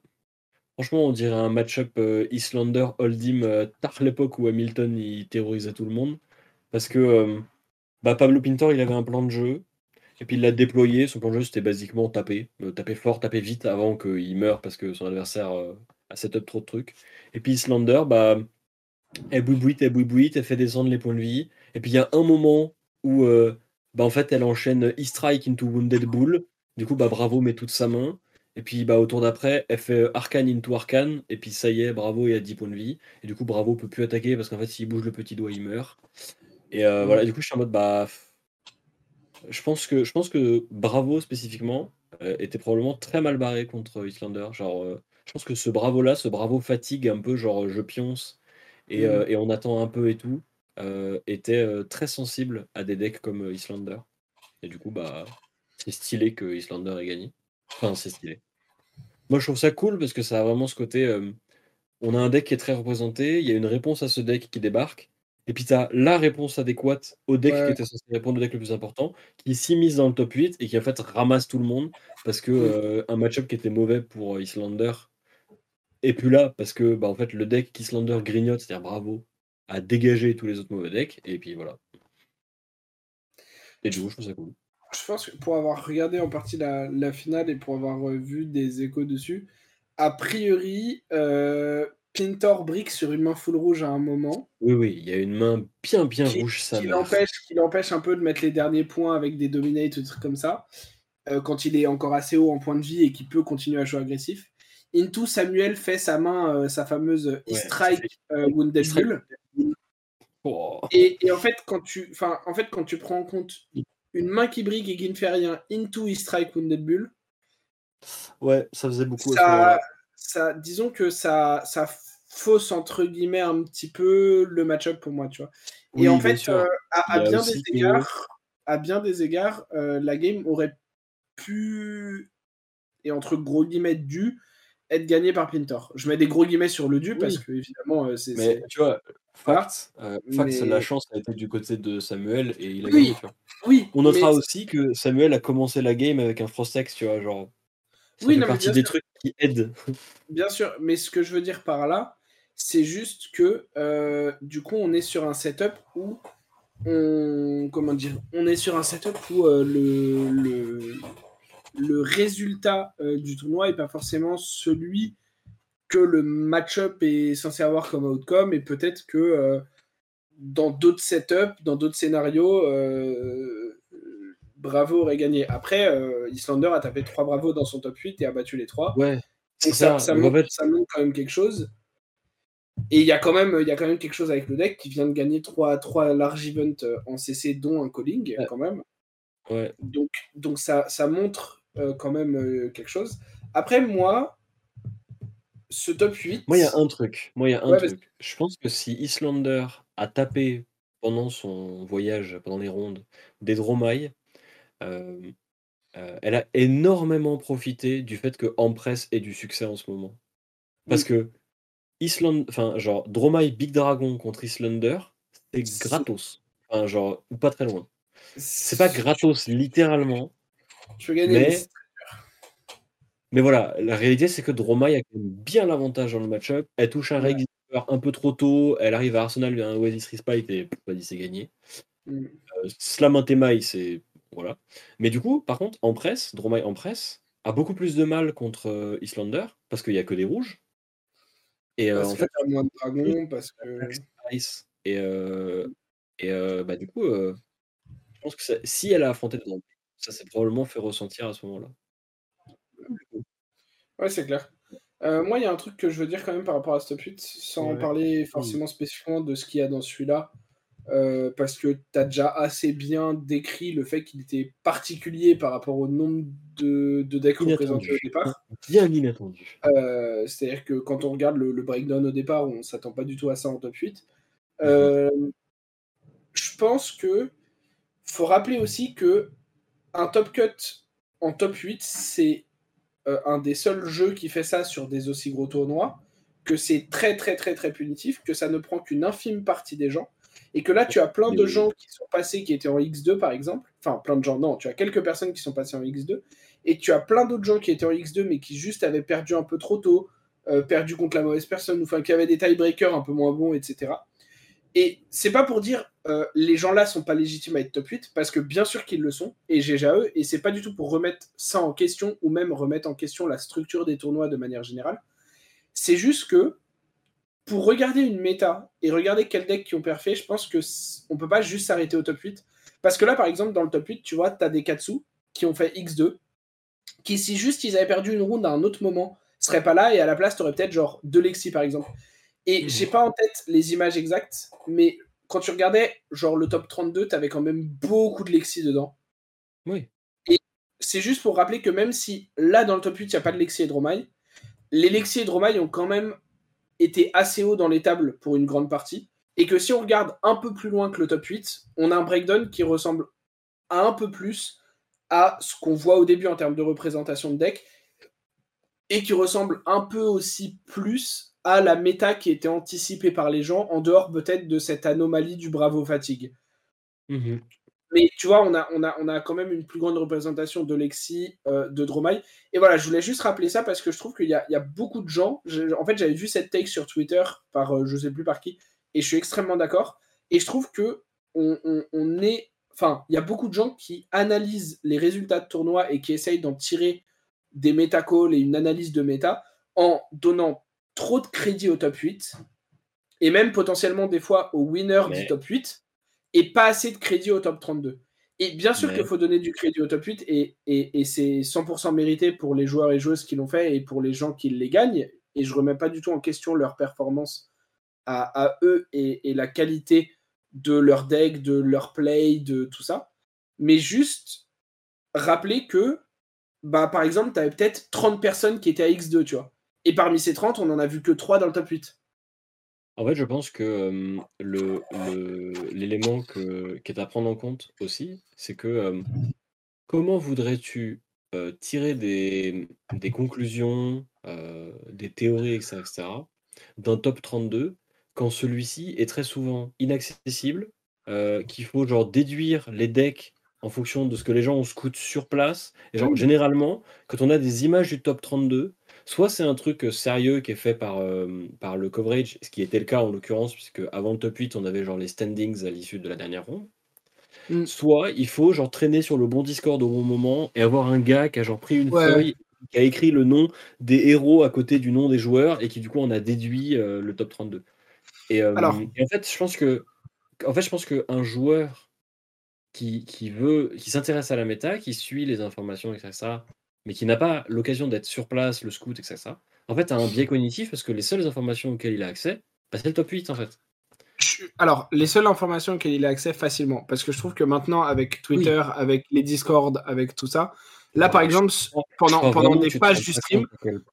franchement, on dirait un match-up Islander Holdim tard l'époque où Hamilton il terrorisait tout le monde. Parce que bah, Pablo Pintor, il avait un plan de jeu. Et puis il l'a déployé. Son plan de jeu, c'était basiquement taper. taper fort, taper vite avant qu'il meure parce que son adversaire a setup trop de trucs. Et puis Islander, bah, elle boubouite, elle boubouite, elle fait descendre les points de vie. Et puis il y a un moment où euh, bah, fait elle enchaîne E-Strike into Wounded Bull. Du coup, bah, Bravo met toute sa main. Et puis bah, au tour d'après, elle fait Arcane into Arcane. Et puis ça y est, Bravo il a 10 points de vie. Et du coup, Bravo peut plus attaquer parce qu'en fait, s'il bouge le petit doigt, il meurt. Et euh, voilà, du coup, je suis en mode bah. Je pense que, je pense que Bravo spécifiquement euh, était probablement très mal barré contre Islander. Genre, je pense que ce bravo-là, ce bravo fatigue un peu, genre je pionce et, mmh. et on attend un peu et tout, était très sensible à des decks comme Islander. Et du coup, bah, c'est stylé que Islander ait gagné. Enfin, c'est stylé. Moi, je trouve ça cool parce que ça a vraiment ce côté. on a un deck qui est très représenté, il y a une réponse à ce deck qui débarque, et puis tu as la réponse adéquate au deck qui était censé répondre au deck le plus important, qui s'immisce dans le top 8 et qui en fait ramasse tout le monde parce que un match-up qui était mauvais pour Islander et puis là parce que bah, en fait, le deck qu'Islander grignote, c'est-à-dire Bravo, a dégagé tous les autres mauvais decks, et puis voilà. Et du coup, je trouve ça cool. Je pense que pour avoir regardé en partie la, finale et pour avoir euh, vu des échos dessus, a priori, euh, Pintor brique sur une main full rouge à un moment. Oui, oui, il y a une main bien, bien rouge, ça. Qui l'empêche, un peu de mettre les derniers points avec des dominates ou des trucs comme ça, euh, quand il est encore assez haut en point de vie et qu'il peut continuer à jouer agressif. Into Samuel fait sa main, euh, sa fameuse ouais, strike euh, Wounded Bull. Oh. Et, en fait, quand tu, en fait, quand tu prends en compte une main qui brigue et qui ne fait rien, Into e Strike Wounded Bull. Ouais, ça faisait beaucoup. Ça, ça, disons que ça, ça fausse entre guillemets un petit peu le match-up pour moi, tu vois. et en fait, euh, à, bien des égards, à bien des égards, la game aurait pu et entre gros guillemets dû être gagné par Pintor. Je mets des gros guillemets sur le dû parce que évidemment euh, c'est. Mais tu vois, fact, euh, la chance a été du côté de Samuel et il a gagné. Tu vois. Oui. On notera aussi que Samuel a commencé la game avec un Frostex, tu vois, genre. Ça oui, fait partie des trucs qui aident. Bien sûr, mais ce que je veux dire par là, c'est juste que euh, du coup, on est sur un setup où on comment dire, on est sur un setup où le, le le résultat euh, du tournoi n'est pas forcément celui que le match-up est censé avoir comme outcome, et peut-être que euh, dans d'autres setups, dans d'autres scénarios, euh, Bravo aurait gagné. Après, Islander a tapé trois Bravo dans son top 8 et a battu les trois. Ouais. Donc ça, ça, montre, quand même quelque chose. Et il y, a quand même, y a quand même quelque chose avec le deck qui vient de gagner trois, trois large events en CC, dont un calling, quand même. Ouais. Donc, donc ça, ça montre euh, quand même euh, quelque chose. Après, moi, ce top 8. Moi, il y a un truc. Moi, y a un truc. Je pense que si Islander a tapé pendant son voyage, pendant les rondes, des Dromai, euh, elle a énormément profité du fait que Empress ait du succès en ce moment. Parce que Island, enfin, genre, Dromai Big Dragon contre Islander, c'est gratos. Enfin, genre, ou pas très loin. C'est pas gratos, littéralement. Mais... mais voilà, la réalité, c'est que Dromai a bien l'avantage dans le match-up. Elle touche un ouais. un peu trop tôt. Elle arrive à Arsenal, un Oasis Respite et vas-y, c'est gagné. Mm. Euh, Slam c'est. Voilà. Mais du coup, par contre, en presse, Dromai en presse a beaucoup plus de mal contre euh, Islander parce qu'il n'y a que des rouges. Et euh, en fait, il y a moins de dragons parce que. Et, euh, et euh, bah, du coup, je pense que si elle a affronté Dromai, ça s'est probablement fait ressentir à ce moment-là. Ouais, c'est clair. Euh, moi, il y a un truc que je veux dire quand même par rapport à ce 8, sans parler forcément spécifiquement de ce qu'il y a dans celui-là, euh, parce que tu as déjà assez bien décrit le fait qu'il était particulier par rapport au nombre de, de decks représentés au départ. Bien inattendu. Euh, c'est-à-dire que quand on regarde le, breakdown au départ, on s'attend pas du tout à ça en top 8. Mhm. je pense que faut rappeler aussi que un top cut en top 8, c'est euh, un des seuls jeux qui fait ça sur des aussi gros tournois, que c'est très très très très punitif, que ça ne prend qu'une infime partie des gens, et que là tu as plein de gens qui sont passés qui étaient en X2 par exemple, enfin plein de gens, non, tu as quelques personnes qui sont passées en X2, et tu as plein d'autres gens qui étaient en X2 mais qui juste avaient perdu un peu trop tôt, euh, perdu contre la mauvaise personne, enfin qui avaient des tiebreakers un peu moins bons, etc. Et c'est pas pour dire euh, les gens là sont pas légitimes à être top 8, parce que bien sûr qu'ils le sont, et GGAE, et c'est pas du tout pour remettre ça en question, ou même remettre en question la structure des tournois de manière générale. C'est juste que pour regarder une méta et regarder quel deck qui ont perfait, je pense que on peut pas juste s'arrêter au top 8. Parce que là, par exemple, dans le top 8, tu vois, tu as des Katsu qui ont fait X2, qui si juste ils avaient perdu une round à un autre moment, seraient pas là, et à la place, tu aurais peut-être genre deux Lexi par exemple. Et mmh. j'ai pas en tête les images exactes, mais quand tu regardais genre le top 32, tu avais quand même beaucoup de Lexi dedans. Oui. Et c'est juste pour rappeler que même si là dans le top 8, il n'y a pas de Lexi et Dromai, les Lexi et Dromai ont quand même été assez haut dans les tables pour une grande partie. Et que si on regarde un peu plus loin que le top 8, on a un breakdown qui ressemble un peu plus à ce qu'on voit au début en termes de représentation de deck et qui ressemble un peu aussi plus à la méta qui était anticipée par les gens, en dehors peut-être de cette anomalie du Bravo Fatigue. Mmh Mais tu vois, on a, on, a, on a quand même une plus grande représentation de Lexi, euh, de Dromai. Et voilà, je voulais juste rappeler ça parce que je trouve qu'il y, y a, beaucoup de gens. en fait, j'avais vu cette take sur Twitter par euh, je sais plus par qui, et je suis extrêmement d'accord. Et je trouve que on, on est. Enfin, il y a beaucoup de gens qui analysent les résultats de tournoi et qui essayent d'en tirer des méta-calls et une analyse de méta en donnant trop de crédit au top 8 et même potentiellement des fois au winner du top 8 et pas assez de crédit au top 32. Et bien sûr qu'il faut donner du crédit au top 8 et, et, c'est 100% mérité pour les joueurs et joueuses qui l'ont fait et pour les gens qui les gagnent. Et je remets pas du tout en question leur performance à, eux et, et, la qualité de leur deck, de leur play, de tout ça. Mais juste rappeler que, bah, par exemple, tu avais peut-être 30 personnes qui étaient à X2, tu vois. Et parmi ces 30, on n'en a vu que 3 dans le top 8. En fait, je pense que le, l'élément qui est à prendre en compte aussi, c'est que comment voudrais-tu tirer des, conclusions, des théories, etc., d'un top 32 quand celui-ci est très souvent inaccessible, qu'il faut genre déduire les decks en fonction de ce que les gens ont scout sur place. Et genre, généralement, quand on a des images du top 32, soit c'est un truc sérieux qui est fait par, par le coverage, ce qui était le cas en l'occurrence, puisque avant le top 8, on avait genre les standings à l'issue de la dernière ronde. Mmh. Soit il faut genre traîner sur le bon Discord au bon moment et avoir un gars qui a genre pris une feuille, qui a écrit le nom des héros à côté du nom des joueurs et qui du coup en a déduit le top 32. Et, Alors... et, en fait, je pense que en fait, je pense qu'un joueur qui, qui veut, qui s'intéresse à la méta, qui suit les informations, etc., mais qui n'a pas l'occasion d'être sur place, le scout, etc., en fait, a un biais cognitif parce que les seules informations auxquelles il a accès, bah, c'est le top 8, en fait. Alors, les seules informations auxquelles il a accès facilement, parce que je trouve que maintenant, avec Twitter, avec les Discord, avec tout ça, là, par exemple, pendant, pendant des pages du stream,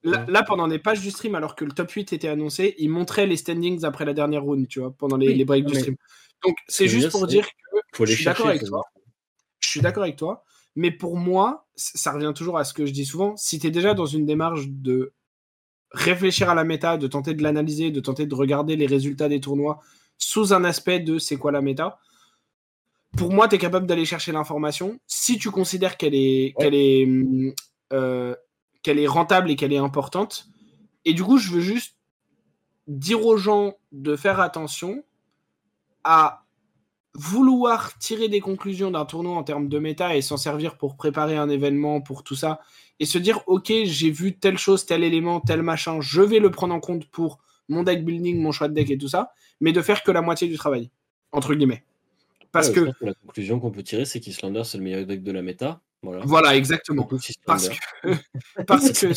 là, pendant des pages du stream, alors que le top 8 était annoncé, il montrait les standings après la dernière round, tu vois, pendant les, les breaks du stream. Donc, c'est juste pour dire que je suis d'accord avec toi. Je suis d'accord avec toi. Mais pour moi, ça revient toujours à ce que je dis souvent. Si tu es déjà dans une démarche de réfléchir à la méta, de tenter de l'analyser, de tenter de regarder les résultats des tournois sous un aspect de c'est quoi la méta, pour moi, tu es capable d'aller chercher l'information. Si tu considères qu'elle est, qu'elle est, euh, qu'elle est rentable et qu'elle est importante. Et du coup, je veux juste dire aux gens de faire attention à vouloir tirer des conclusions d'un tournoi en termes de méta et s'en servir pour préparer un événement, pour tout ça, et se dire, ok, j'ai vu telle chose, tel élément, tel machin, je vais le prendre en compte pour mon deck building, mon choix de deck et tout ça, mais de faire que la moitié du travail, entre guillemets. Parce que... la conclusion qu'on peut tirer, c'est qu'Islander, c'est le meilleur deck de la méta. Voilà, voilà exactement. Parce que, parce que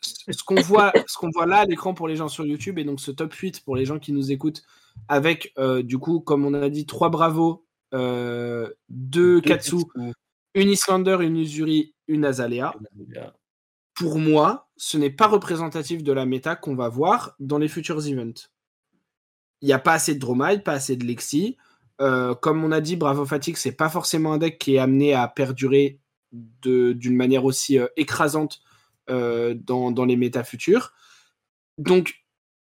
ce qu'on voit, ce qu'on voit là à l'écran pour les gens sur YouTube, et donc ce top 8 pour les gens qui nous écoutent, avec euh, du coup, comme on a dit, trois Bravo, euh, deux, Katsu, une Islander, une Usuri, une Azalea. Pour moi, ce n'est pas représentatif de la méta qu'on va voir dans les futurs events. Il n'y a pas assez de Dromai, pas assez de Lexi. Euh, comme on a dit, Bravo Fatigue, c'est pas forcément un deck qui est amené à perdurer d'une manière aussi écrasante dans, dans, les méta futurs. Donc,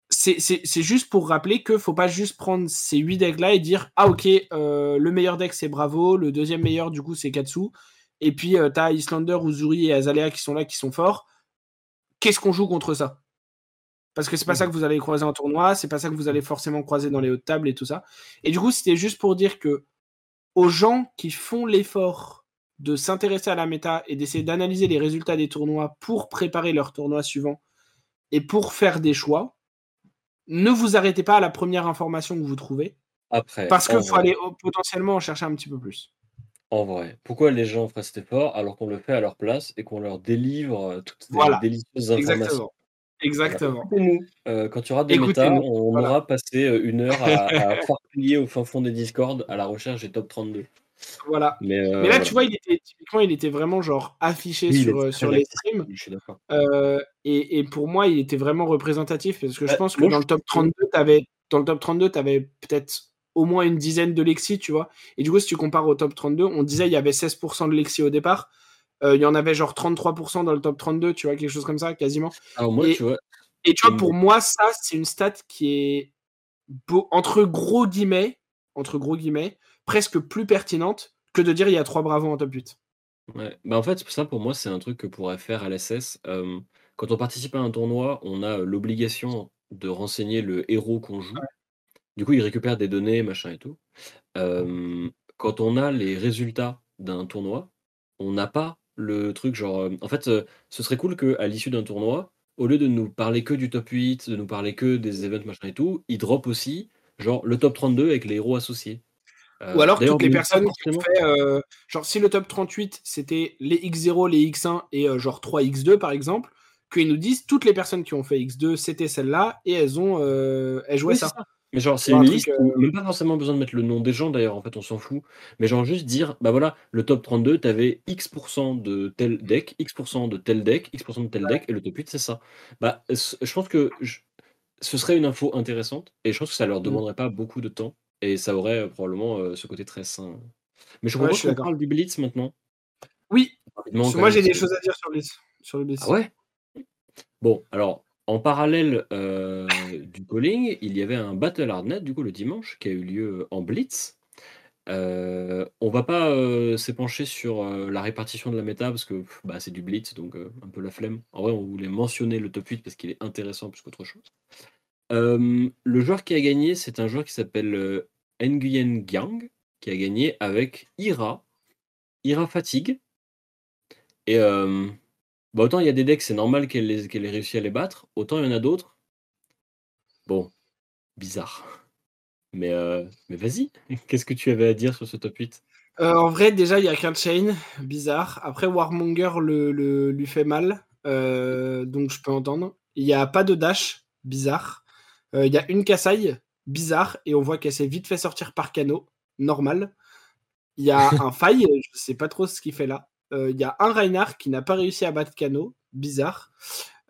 c'est juste pour rappeler que faut pas juste prendre ces 8 decks là et dire ah ok le meilleur deck c'est Bravo, le deuxième meilleur du coup c'est Katsu et puis tu as Islander, Uzuri et Azalea qui sont là qui sont forts. Qu'est-ce qu'on joue contre ça? Parce que c'est pas ça mmh. que vous allez croiser en tournoi, c'est pas ça que vous allez forcément croiser dans les hautes tables et tout ça. Et du coup, c'était juste pour dire que aux gens qui font l'effort de s'intéresser à la méta et d'essayer d'analyser les résultats des tournois pour préparer leur tournoi suivant et pour faire des choix, ne vous arrêtez pas à la première information que vous trouvez. Après. Parce qu'il faut aller potentiellement en chercher un petit peu plus. En vrai, pourquoi les gens feraient cet effort alors qu'on le fait à leur place et qu'on leur délivre toutes ces délicieuses informations? Exactement. Euh, quand tu auras des méta, on aura passé euh, une heure à, à plier au fin fond des Discord à la recherche des top 32. Voilà. Mais, euh, là, tu vois, il était, typiquement, il était vraiment genre affiché sur, sur les streams. Je suis d'accord. et, et, pour moi, il était vraiment représentatif parce que je bah, pense que dans, le top 32, avais, dans le top 32, tu avais peut-être au moins une dizaine de Lexi, tu vois. Et du coup, si tu compares au top 32, on disait il y avait 16% de Lexi au départ. Euh, il y en avait genre 33% dans le top 32, tu vois, quelque chose comme ça, quasiment. moi, et, tu vois. Et tu vois, pour moi, ça, c'est une stat qui est entre gros guillemets, entre gros guillemets, presque plus pertinente que de dire il y a trois bravos en top 8. Ouais, bah en fait, ça pour moi, c'est un truc que pourrait faire LSS. Euh, quand on participe à un tournoi, on a l'obligation de renseigner le héros qu'on joue. Du coup, il récupère des données, machin et tout. Euh, quand on a les résultats d'un tournoi, on n'a pas le truc genre, euh, en fait, euh, ce serait cool qu'à l'issue d'un tournoi, au lieu de nous parler que du top 8, de nous parler que des events machin et tout, il drop aussi genre le top 32 avec les héros associés. Ou alors toutes les personnes qui ont fait, genre si le top 38 c'était les X0, les X1 et genre 3 X2 par exemple, qu'ils nous disent toutes les personnes qui ont fait X2 c'était celle-là et elles ont elles jouaient ça. Mais genre, c'est une liste, euh, même pas forcément besoin de mettre le nom des gens d'ailleurs, en fait, on s'en fout. Mais genre, juste dire, bah voilà, le top 32, t'avais X% de tel deck, X% de tel deck, X% de tel deck, et le top 8, c'est ça. Bah, je pense que ce serait une info intéressante, et je pense que ça leur mmh. demanderait pas beaucoup de temps, et ça aurait euh, probablement euh, ce côté très sain. Mais je comprends qu'on parle du Blitz maintenant. Oui, moi j'ai des choses à dire sur, sur le Blitz. Ah ouais? Bon, alors, en parallèle euh, du calling, il y avait un Battle Hardnet, du coup, le dimanche, qui a eu lieu en Blitz. Euh, on va pas euh, s'épancher sur la répartition de la méta parce que bah, c'est du blitz, donc un peu la flemme. En vrai, on voulait mentionner le top 8 parce qu'il est intéressant plus qu'autre chose. le joueur qui a gagné, c'est un joueur qui s'appelle Nguyen Gang, qui a gagné avec Ira, Ira Fatigue. Et bah, autant il y a des decks, c'est normal qu'elle ait réussi à les battre, autant il y en a d'autres. Bon, bizarre. Mais, euh, vas-y, qu'est-ce que tu avais à dire sur ce top 8 euh, En vrai, déjà, il y a qu'un chain, bizarre. Après, Warmonger lui fait mal, euh, donc je peux entendre. Il n'y a pas de dash, bizarre. Il y a une Kasai, bizarre, et on voit qu'elle s'est vite fait sortir par Cano, normal. Il y a un faille, je ne sais pas trop ce qu'il fait là. Euh, il y a un Reinhardt qui n'a pas réussi à battre Cano, bizarre.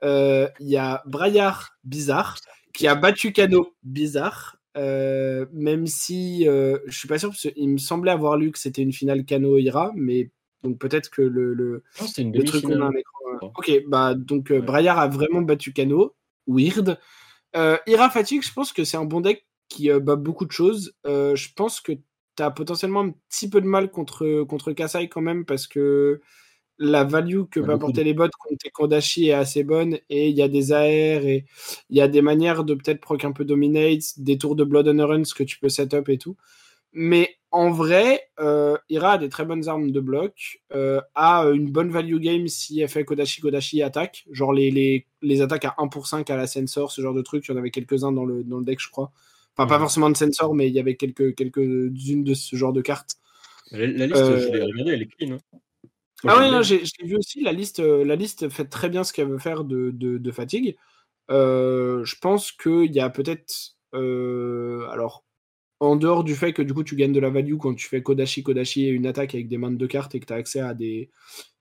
Euh, il y a Braillard, bizarre, qui a battu Cano, bizarre. Euh, même si je suis pas sûr, parce qu'il me semblait avoir lu que c'était une finale Cano-Ira, mais donc peut-être que le, le, truc qu'on a un écran. Ok, bah donc Braillard a vraiment battu Cano, weird. Ira Fatigue, je pense que c'est un bon deck qui bat beaucoup de choses. je pense que tu as potentiellement un petit peu de mal contre, contre Kasai quand même parce que la value que va apporter les bots contre Kodashi est assez bonne et il y a des AR et il y a des manières de peut-être proc un peu dominate, des tours de Blood and Runs que tu peux setup et tout. Mais en vrai, euh, Ira a des très bonnes armes de bloc, euh, a une bonne value game si elle fait Kodashi Kodashi attaque, genre les, les, les attaques à 1 pour 5 à la sensor, ce genre de truc, il y en avait quelques-uns dans le, dans le deck je crois. Enfin, pas forcément de sensor, mais il y avait quelques, quelques-unes de ce genre de cartes. La, liste, je l'ai euh, regardée, elle est clean. Hein. ah oui, j'ai vu aussi. La liste, euh, la liste fait très bien ce qu'elle veut faire de, de, fatigue. Euh, je pense qu'il y a peut-être. alors, en dehors du fait que du coup tu gagnes de la value quand tu fais Kodashi Kodashi et une attaque avec des mains de cartes et que tu as accès à des,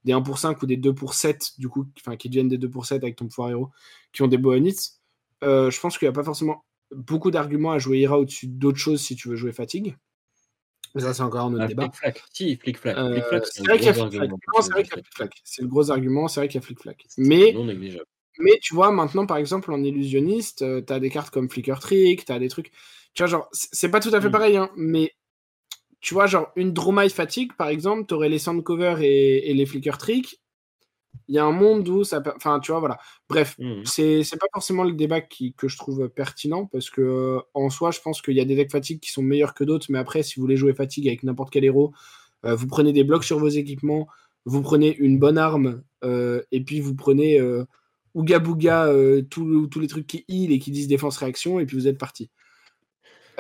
des 1 pour 5 ou des 2 pour 7, du coup, enfin qui deviennent des 2 pour 7 avec ton pouvoir héros, qui ont des bonus, je pense qu'il n'y a pas forcément beaucoup d'arguments à jouer Ira au-dessus d'autres choses si tu veux jouer fatigue. Mais ça, c'est encore un autre Ah, débat. flic-flac. Si, flic-flac. Euh, Flic-flac, c'est vrai qu'il y a flic-flac. Non, c'est vrai qu'il y a flic-flac. C'est le gros argument, c'est vrai qu'il y a flic-flac. Mais, mais tu vois, maintenant, par exemple, en illusionniste, euh, t'as des cartes comme Flicker Trick, t'as des trucs. Tu vois, genre, c'est pas tout à fait Mm. pareil, hein, mais tu vois, genre, une Dromai Fatigue, par exemple, t'aurais les Sandcover et, et les Flicker Trick. Il y a un monde où ça. Enfin, tu vois, voilà. Bref, Mhm. c'est pas forcément le débat qui, que je trouve pertinent parce que euh, en soi, je pense qu'il y a des decks fatigue qui sont meilleurs que d'autres, mais après, si vous voulez jouer fatigue avec n'importe quel héros, euh, vous prenez des blocs sur vos équipements, vous prenez une bonne arme, euh, et puis vous prenez Ouga Booga, euh, tous tous les trucs qui heal et qui disent défense réaction, et puis vous êtes parti.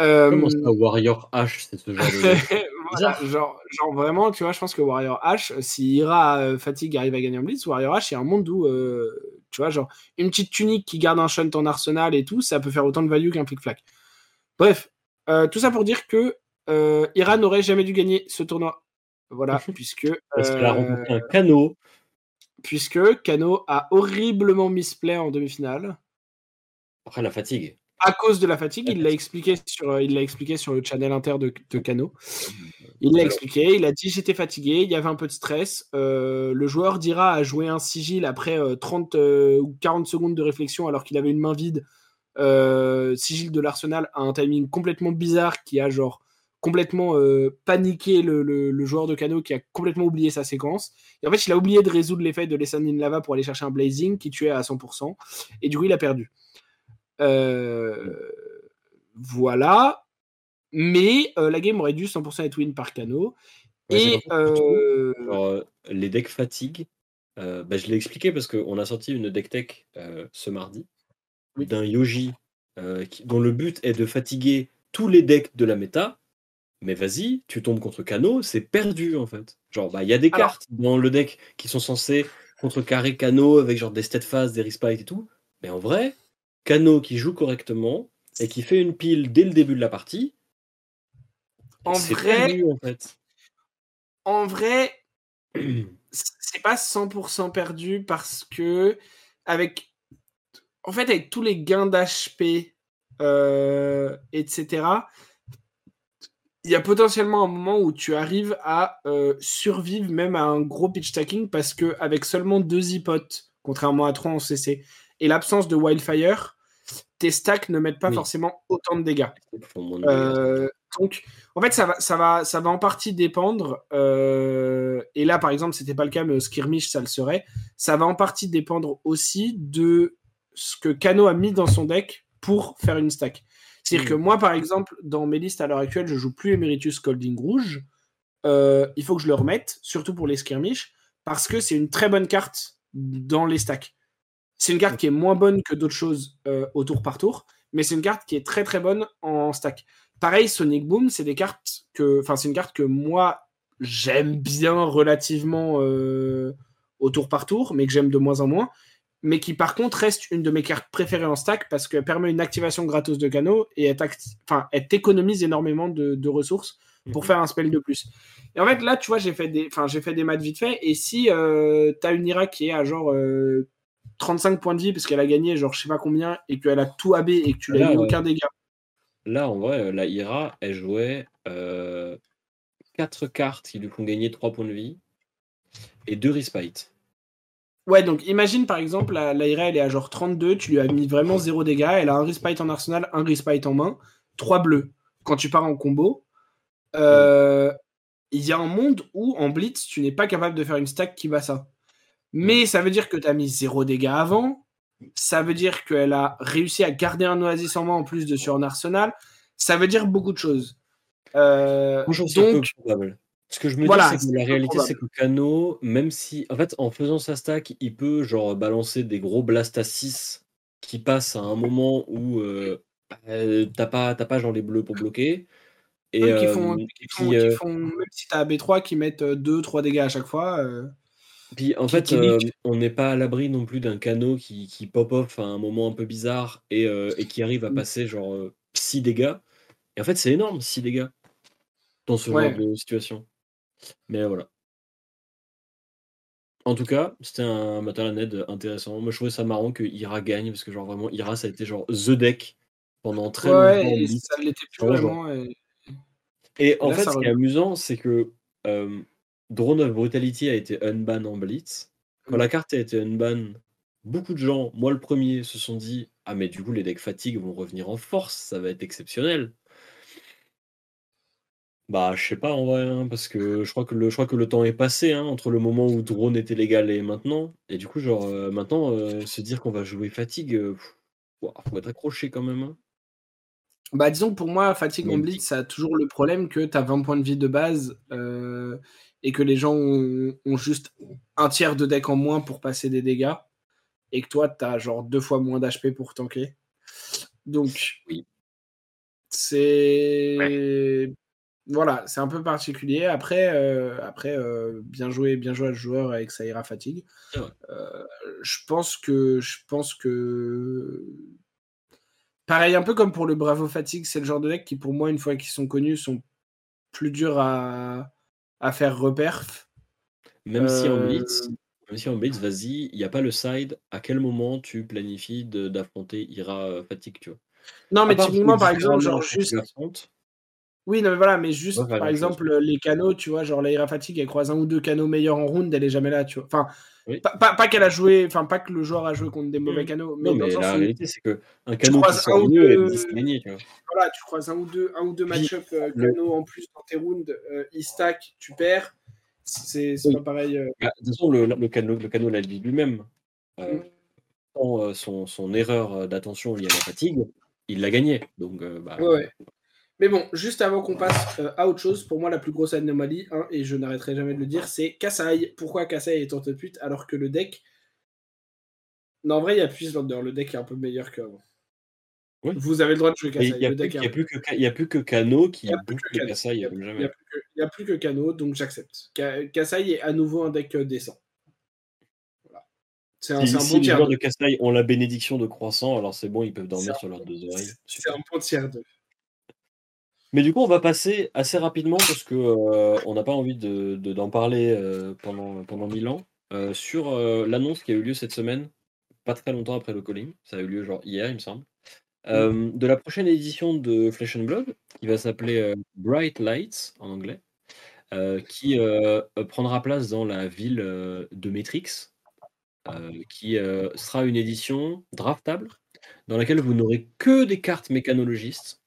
Euh, Comment ça, Warrior H, c'est ce genre de. voilà, genre, genre vraiment, tu vois, je pense que Warrior H, si Ira euh, Fatigue arrive à gagner en Blitz, Warrior H, c'est un monde où, euh, tu vois, genre, une petite tunique qui garde un shunt en arsenal et tout, ça peut faire autant de value qu'un flic-flac. Bref, euh, tout ça pour dire que euh, Ira n'aurait jamais dû gagner ce tournoi. Voilà, puisque. Parce qu'elle a euh, rencontré un canot. puisque Kano a horriblement misplay en demi-finale. Après la fatigue. À cause de la fatigue. Il l'a expliqué sur, euh, il l'a expliqué sur le channel inter de, de Cano. Il l'a expliqué. Il a dit j'étais fatigué, il y avait un peu de stress. Euh, le joueur dira a joué un sigil après euh, 30 euh, ou 40 secondes de réflexion alors qu'il avait une main vide. Sigil de l'Arsenal à un timing complètement bizarre qui a genre complètement paniqué le, le- le joueur de Cano qui a complètement oublié sa séquence. Et en fait, il a oublié de résoudre l'effet de Lesson in Lava pour aller chercher un Blazing qui tuait à 100%. Et du coup, il a perdu. Euh, voilà. Mais euh, la game aurait dû 100% être win par Cano. Ouais, et euh, les decks fatigue, euh, bah, je l'ai expliqué parce qu'on a sorti une deck tech ce mardi Oui. d'un Yoji qui- dont le but est de fatiguer tous les decks de la méta. Mais vas-y, tu tombes contre Kano, c'est perdu en fait. Genre, bah, il y a des Alors- cartes dans le deck qui sont censées contrecarrer Kano avec genre des steadfast, des respite et tout. Mais en vrai, Kano qui joue correctement et qui fait une pile dès le début de la partie, en vrai, perdu en fait. en vrai, c'est pas 100% perdu parce que avec en fait avec tous les gains d'HP euh, etc il y a potentiellement un moment où tu arrives à euh, survivre même à un gros pitch stacking parce que avec seulement deux hypotes contrairement à trois en CC et l'absence de wildfire tes stacks ne mettent pas Oui. forcément autant de dégâts euh, donc, en fait, ça va, ça va, ça va en partie dépendre. euh, et là, par exemple, c'était pas le cas, mais au skirmish, ça le serait. Ça va en partie dépendre aussi de ce que Kano a mis dans son deck pour faire une stack. C'est-à-dire que moi, par exemple, dans mes listes à l'heure actuelle, je joue plus Emeritus Colding Rouge. Euh, il faut que je le remette, surtout pour les skirmish, parce que c'est une très bonne carte dans les stacks. C'est une carte qui est moins bonne que d'autres choses euh, au tour par tour, mais c'est une carte qui est très très bonne en stack. Pareil, Sonic Boom, c'est des cartes que, enfin, c'est une carte que moi j'aime bien relativement euh, au tour par tour, mais que j'aime de moins en moins, mais qui par contre reste une de mes cartes préférées en stack parce qu'elle permet une activation gratos de Kano et elle, t'acti- enfin, elle t'économise énormément de, de ressources pour Mhm. faire un spell de plus. Et en fait, là, tu vois, j'ai fait des, enfin, j'ai fait des maths vite fait. Et si euh, t'as une Ira qui est à genre euh, 35 points de vie parce qu'elle a gagné genre je sais pas combien et qu'elle a tout AB et que tu l'as mis ouais. aucun dégât. Là, en vrai, euh, la Ira, elle jouait 4 cartes qui lui font gagner 3 points de vie et 2 respite. Ouais, donc imagine par exemple, la, la Ira elle est à genre 32, tu lui as mis vraiment zéro dégâts, elle a un respite en arsenal, un respite en main, 3 bleus. Quand tu pars en combo, euh, il y a un monde où en blitz, tu n'es pas capable de faire une stack qui va ça. Mais ça veut dire que tu as mis zéro dégâts avant, ça veut dire qu'elle a réussi à garder un oasis en main en plus de sur un arsenal, ça veut dire beaucoup de choses. Euh, donc, probable. Ce que je me Voilà, dis, c'est que la réalité, c'est que Kano, même si, en fait, en faisant sa stack, il peut genre balancer des gros blast à 6 qui passent à un moment où euh, euh, t'as pas, t'as pas genre les bleus pour bloquer. Et, qui euh, font, qui font- qui euh, font- même si t'as B3 qui mettent 2-3 dégâts à chaque fois. Euh, Puis en fait, euh, on n'est pas à l'abri non plus d'un canot qui, qui pop-off à un moment un peu bizarre et, euh, et qui arrive à Mm. passer genre 6 dégâts. Et en fait, c'est énorme, 6 dégâts dans ce Ouais. genre de situation. Mais voilà. En tout cas, c'était un matériel net intéressant. Moi, je trouvais ça marrant que Ira gagne parce que, genre, vraiment, Ira, ça a été genre The Deck pendant très ouais, longtemps. et ça l'était plus vraiment. et- Et en Là, fait, ce qui est amusant, c'est que euh, Drone of Brutality a été unban en Blitz. Quand Mm. la carte a été unban, beaucoup de gens, moi le premier, se sont dit Ah, mais du coup, les decks fatigue vont revenir en force, ça va être exceptionnel. Bah, je sais pas en vrai, hein, parce que je crois que le, je crois que le temps est passé hein, entre le moment où drone était légal et maintenant. Et du coup, genre, euh, maintenant, euh, se dire qu'on va jouer fatigue, euh, pff, faut être accroché quand même. hein. Bah, disons que pour moi, fatigue en blitz, ça a toujours le problème que tu as 20 points de vie de base et que les gens ont, ont juste un tiers de deck en moins pour passer des dégâts et que toi, tu as genre deux fois moins d'HP pour tanker. Donc, Oui. c'est. Voilà, c'est un peu particulier. Après, euh, après euh, bien joué, bien joué à ce joueur avec sa ira fatigue. Euh, je pense que, je pense que Pareil, un peu comme pour le Bravo Fatigue, c'est le genre de deck qui, pour moi, une fois qu'ils sont connus, sont plus durs à, à faire reperf. Même si en Euh, Blitz, même si en Blitz, vas-y, il n'y a pas le side, à quel moment tu planifies d'affronter Ira euh, Fatigue, tu vois? Non, mais typiquement, par exemple, genre juste. Oui, non, mais voilà, mais juste, Ouais, par chose. exemple, les canaux, tu vois, genre la Ira Fatigue, elle croise un ou deux canaux meilleurs en round, elle est jamais là, tu vois. Enfin, Oui. pas, pas, pas qu'elle a joué, enfin, pas que le joueur a joué contre des mauvais Mhm. canaux, mais Non, dans mais sens la où, réalité, c'est que un canot qui sort mieux deux- est 10 gagné, tu vois. voilà, tu croises un ou deux, un ou deux match-up euh, en plus dans tes rounds, euh, ils stack, tu perds. C'est Oui. pas pareil. euh. Bah, de toute façon, le, le canot, le canot l'a dit lui-même. Euh, son, son erreur euh, d'attention liée à la fatigue, il l'a gagné. Donc, bah, ouais. Mais bon, juste avant qu'on passe euh, à autre chose, pour moi, la plus grosse anomalie, hein, et je n'arrêterai jamais de le dire, c'est Kassai. Pourquoi Kassai est en top 8 alors que le deck. Non, en vrai, il y a plus Lander. Le deck est un peu meilleur qu'avant. Oui. Vous avez le droit de jouer il Kassai. n'y a, il a plus que Ka- il y a plus que Kano qui Il y a plus boucle. Kassai Il Il n'y a, plus que- il y a plus que Kano, donc j'accepte. Ka- Kassai est à nouveau un deck euh, décent. Voilà. C'est un, Si, un si bon les tiers joueurs 2. de Kassai ont la bénédiction de croissant, alors c'est bon, ils peuvent dormir sur leurs deux oreilles. C'est un bon tiers 2. Mais du coup, on va passer assez rapidement parce que euh, on n'a pas envie de, de- d'en parler euh, pendant, pendant mille ans euh, sur l'annonce qui a eu lieu cette semaine, pas très longtemps après le calling. Ça a eu lieu genre hier, il me semble. Euh, de la prochaine édition de Flesh and Blood, qui va s'appeler Bright Lights en anglais, qui prendra place dans la ville de Matrix, qui sera une édition draftable dans laquelle vous n'aurez que des cartes mécanologistes.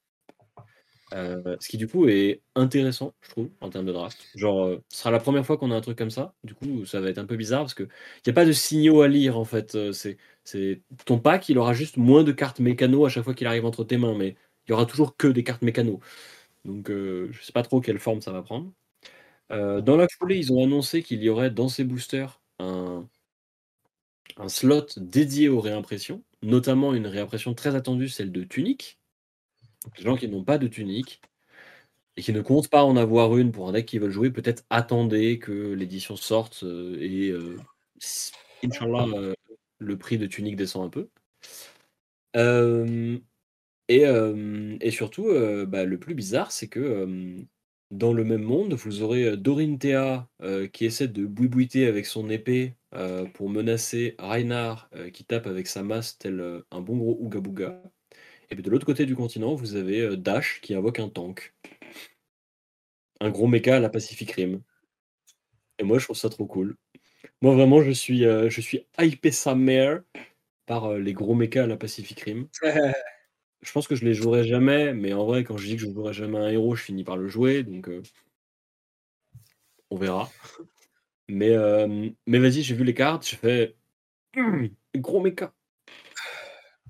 Euh, ce qui du coup est intéressant, je trouve, en termes de draft. Genre, euh, ce sera la première fois qu'on a un truc comme ça. Du coup, ça va être un peu bizarre parce que il n'y a pas de signaux à lire en fait. Euh, C'est, ton pack, il aura juste moins de cartes mécano à chaque fois qu'il arrive entre tes mains, mais il y aura toujours que des cartes mécano. Donc, je sais pas trop quelle forme ça va prendre. Dans la foulée, ils ont annoncé qu'il y aurait dans ces boosters un, un slot dédié aux réimpressions, notamment une réimpression très attendue, celle de tunique. Les gens qui n'ont pas de tunique et qui ne comptent pas en avoir une pour un deck qu'ils veulent jouer, peut-être attendez que l'édition sorte euh, et euh, Inch'Allah, euh, le prix de tunique descend un peu. Et, et surtout, bah, le plus bizarre, c'est que dans le même monde, vous aurez Dorinthea qui essaie de boubouiter avec son épée pour menacer Reinhard qui tape avec sa masse tel un bon gros Ooga Booga. Et puis de l'autre côté du continent, vous avez euh, Dash qui invoque un tank. Un gros méca à la Pacific Rim. Et moi, je trouve ça trop cool. Moi, vraiment, je suis, euh, je suis hypé sa mère par euh, les gros mechas à la Pacific Rim. Je pense que je les jouerai jamais, mais en vrai, quand je dis que je jouerai jamais un héros, je finis par le jouer, donc euh, on verra. Mais, mais vas-y, j'ai vu les cartes, je fais gros méca.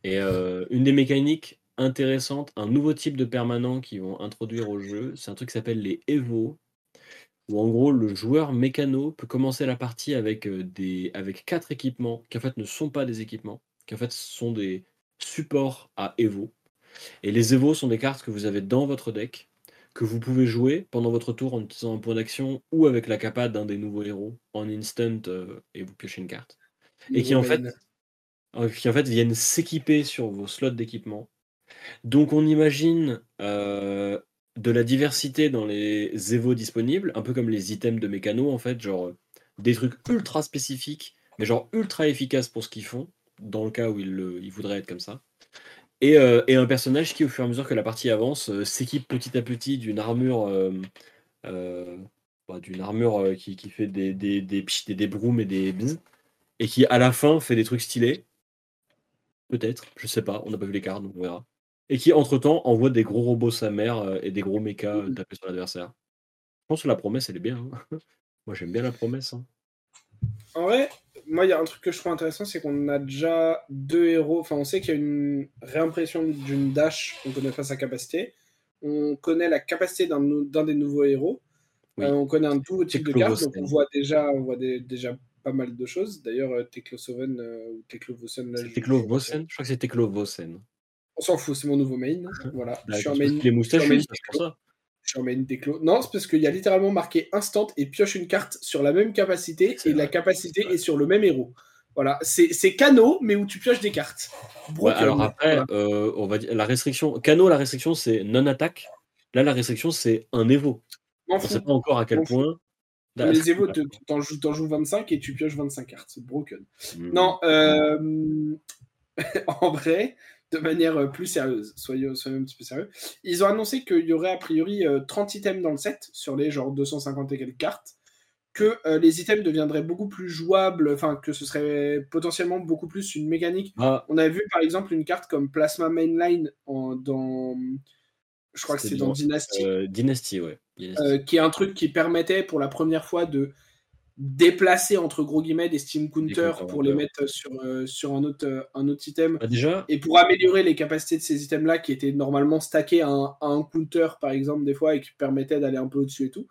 Et euh, une des mécaniques intéressantes, un nouveau type de permanent qu'ils vont introduire au jeu, c'est un truc qui s'appelle les Evo, où en gros le joueur mécano peut commencer la partie avec, euh, des, avec quatre équipements qui en fait ne sont pas des équipements, qui en fait sont des supports à Evo. Et les Evo sont des cartes que vous avez dans votre deck, que vous pouvez jouer pendant votre tour en utilisant un point d'action ou avec la capa d'un des nouveaux héros en instant euh, et vous piochez une carte. Et qui en fait, euh, qui en fait viennent s'équiper sur vos slots d'équipement. Donc on imagine euh, de la diversité dans les Evo disponibles, un peu comme les items de mécano en fait, genre euh, des trucs ultra spécifiques, mais genre ultra efficaces pour ce qu'ils font, dans le cas où ils, voudraient être comme ça. Et, un personnage qui, au fur et à mesure que la partie avance, s'équipe petit à petit d'une armure, bah, d'une armure qui, fait des, des, des, des, brooms et des bzz, et qui à la fin fait des trucs stylés. Peut-être, je sais pas, on n'a pas vu les cartes, donc on verra. Et qui entre-temps envoie des gros robots sa mère euh, et des gros mechas euh, Mhm. taper sur l'adversaire. Je pense que la promesse, elle est bien. hein. Moi, j'aime bien la promesse. hein. En vrai, moi, il y a un truc que je trouve intéressant, c'est qu'on a déjà deux héros. Enfin, on sait qu'il y a une réimpression d'une dash, on connaît pas sa capacité. On connaît la capacité d'un des nouveaux héros. Oui. Euh, on connaît un nouveau type de carte, donc on voit déjà, on voit des- déjà pas mal de choses. D'ailleurs, euh, Teklosoven euh, ou Teklovosen, là, C'est Teklovosen Je crois que c'est Teklovosen. on s'en fout, c'est mon nouveau main. Voilà, je suis en main, les moustaches, je suis en main. Non, c'est parce qu'il y a littéralement marqué instant et pioche une carte sur la même capacité et la capacité est sur le même héros. Voilà, c'est c'est Cano, mais où tu pioches des cartes. Ouais, alors après, voilà. euh, on va dire la restriction. Cano, la restriction, c'est non-attaque. Là, la restriction, c'est un Evo. On fous. sait pas encore à quel point. Mais les Evo, te- t'en joues, joues 25 et tu pioches 25 cartes. C'est broken. Hmm. Non, euh, en vrai, de manière euh, plus sérieuse, soyons, soyons un petit peu sérieux, ils ont annoncé qu'il y aurait a priori euh, 30 items dans le set, sur les genre 250 et quelques cartes, que euh, les items deviendraient beaucoup plus jouables, enfin que ce serait potentiellement beaucoup plus une mécanique. Ah, On a vu par exemple une carte comme Plasma Mainline en, dans... Je crois que c'est dans Dynasty. euh, Dynasty, ouais. Dynasty. Euh, qui est un truc qui permettait pour la première fois de déplacer entre gros guillemets des Steam Counters pour les ouais. mettre sur, euh, sur un, autre, un autre item Bah, déjà, et pour améliorer les capacités de ces items-là qui étaient normalement stackés à un, à un counter par exemple des fois et qui permettaient d'aller un peu au-dessus et tout.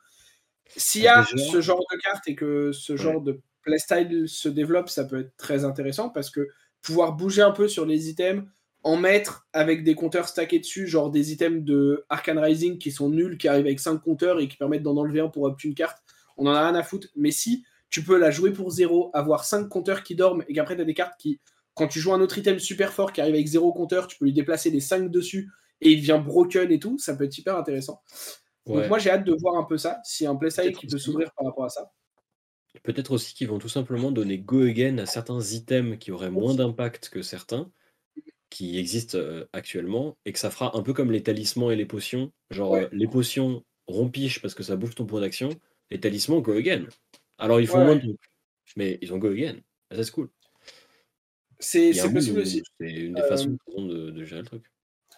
S'il y a Ah, Déjà- ce genre de carte et que ce genre de playstyle se développe, ça peut être très intéressant parce que pouvoir bouger un peu sur les items, en mettre avec des compteurs stackés dessus, genre des items de Arcane Rising qui sont nuls, qui arrivent avec 5 compteurs et qui permettent d'en enlever un pour opter une carte, on en a rien à foutre. Mais si tu peux la jouer pour 0, avoir 5 compteurs qui dorment et qu'après tu as des cartes qui, quand tu joues un autre item super fort qui arrive avec 0 compteur, tu peux lui déplacer les 5 dessus et il devient broken et tout, ça peut être hyper intéressant. Donc moi j'ai hâte de voir un peu ça, s'il y a un playstyle qui peut s'ouvrir par rapport à ça. Peut-être aussi qu'ils vont tout simplement donner go again à certains items qui auraient moins d'impact que certains qui existent euh, actuellement et que ça fera un peu comme les talismans et les potions. Genre, Ouais. euh, les potions rompiche parce que ça bouffe ton point d'action, les talismans go again. Alors ils font Ouais, moins de trucs, mais ils ont go again. Ah, ça, c'est cool. C'est possible aussi. C'est une des Euh, façons ont de, de gérer le truc.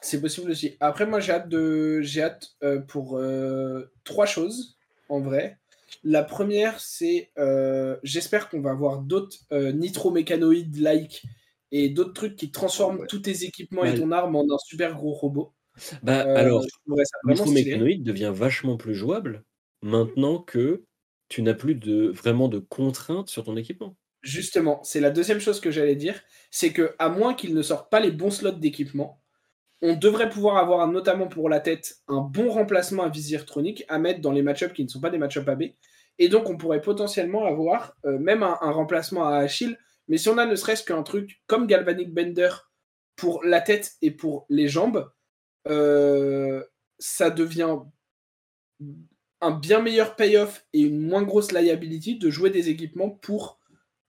C'est possible aussi. Après, moi, j'ai hâte, de... j'ai hâte euh, pour euh, trois choses, en vrai. La première, c'est euh, j'espère qu'on va avoir d'autres euh, nitro-mécanoïdes-like et d'autres trucs qui transforment Ouais. tous tes équipements Ouais. et ton arme en un super gros robot. Bah Euh, alors, stylé. mécanoïde devient vachement plus jouable maintenant que tu n'as plus de vraiment de contraintes sur ton équipement. Justement, c'est la deuxième chose que j'allais dire, c'est que à moins qu'ils ne sortent pas les bons slots d'équipement, on devrait pouvoir avoir, notamment pour la tête, un bon remplacement à visir tronique à mettre dans les match-ups qui ne sont pas des match-ups AB. Et donc, on pourrait potentiellement avoir euh, même un, un remplacement à Achille. Mais si on a ne serait-ce qu'un truc comme Galvanic Bender pour la tête et pour les jambes, euh, ça devient un bien meilleur payoff et une moins grosse liability de jouer des équipements pour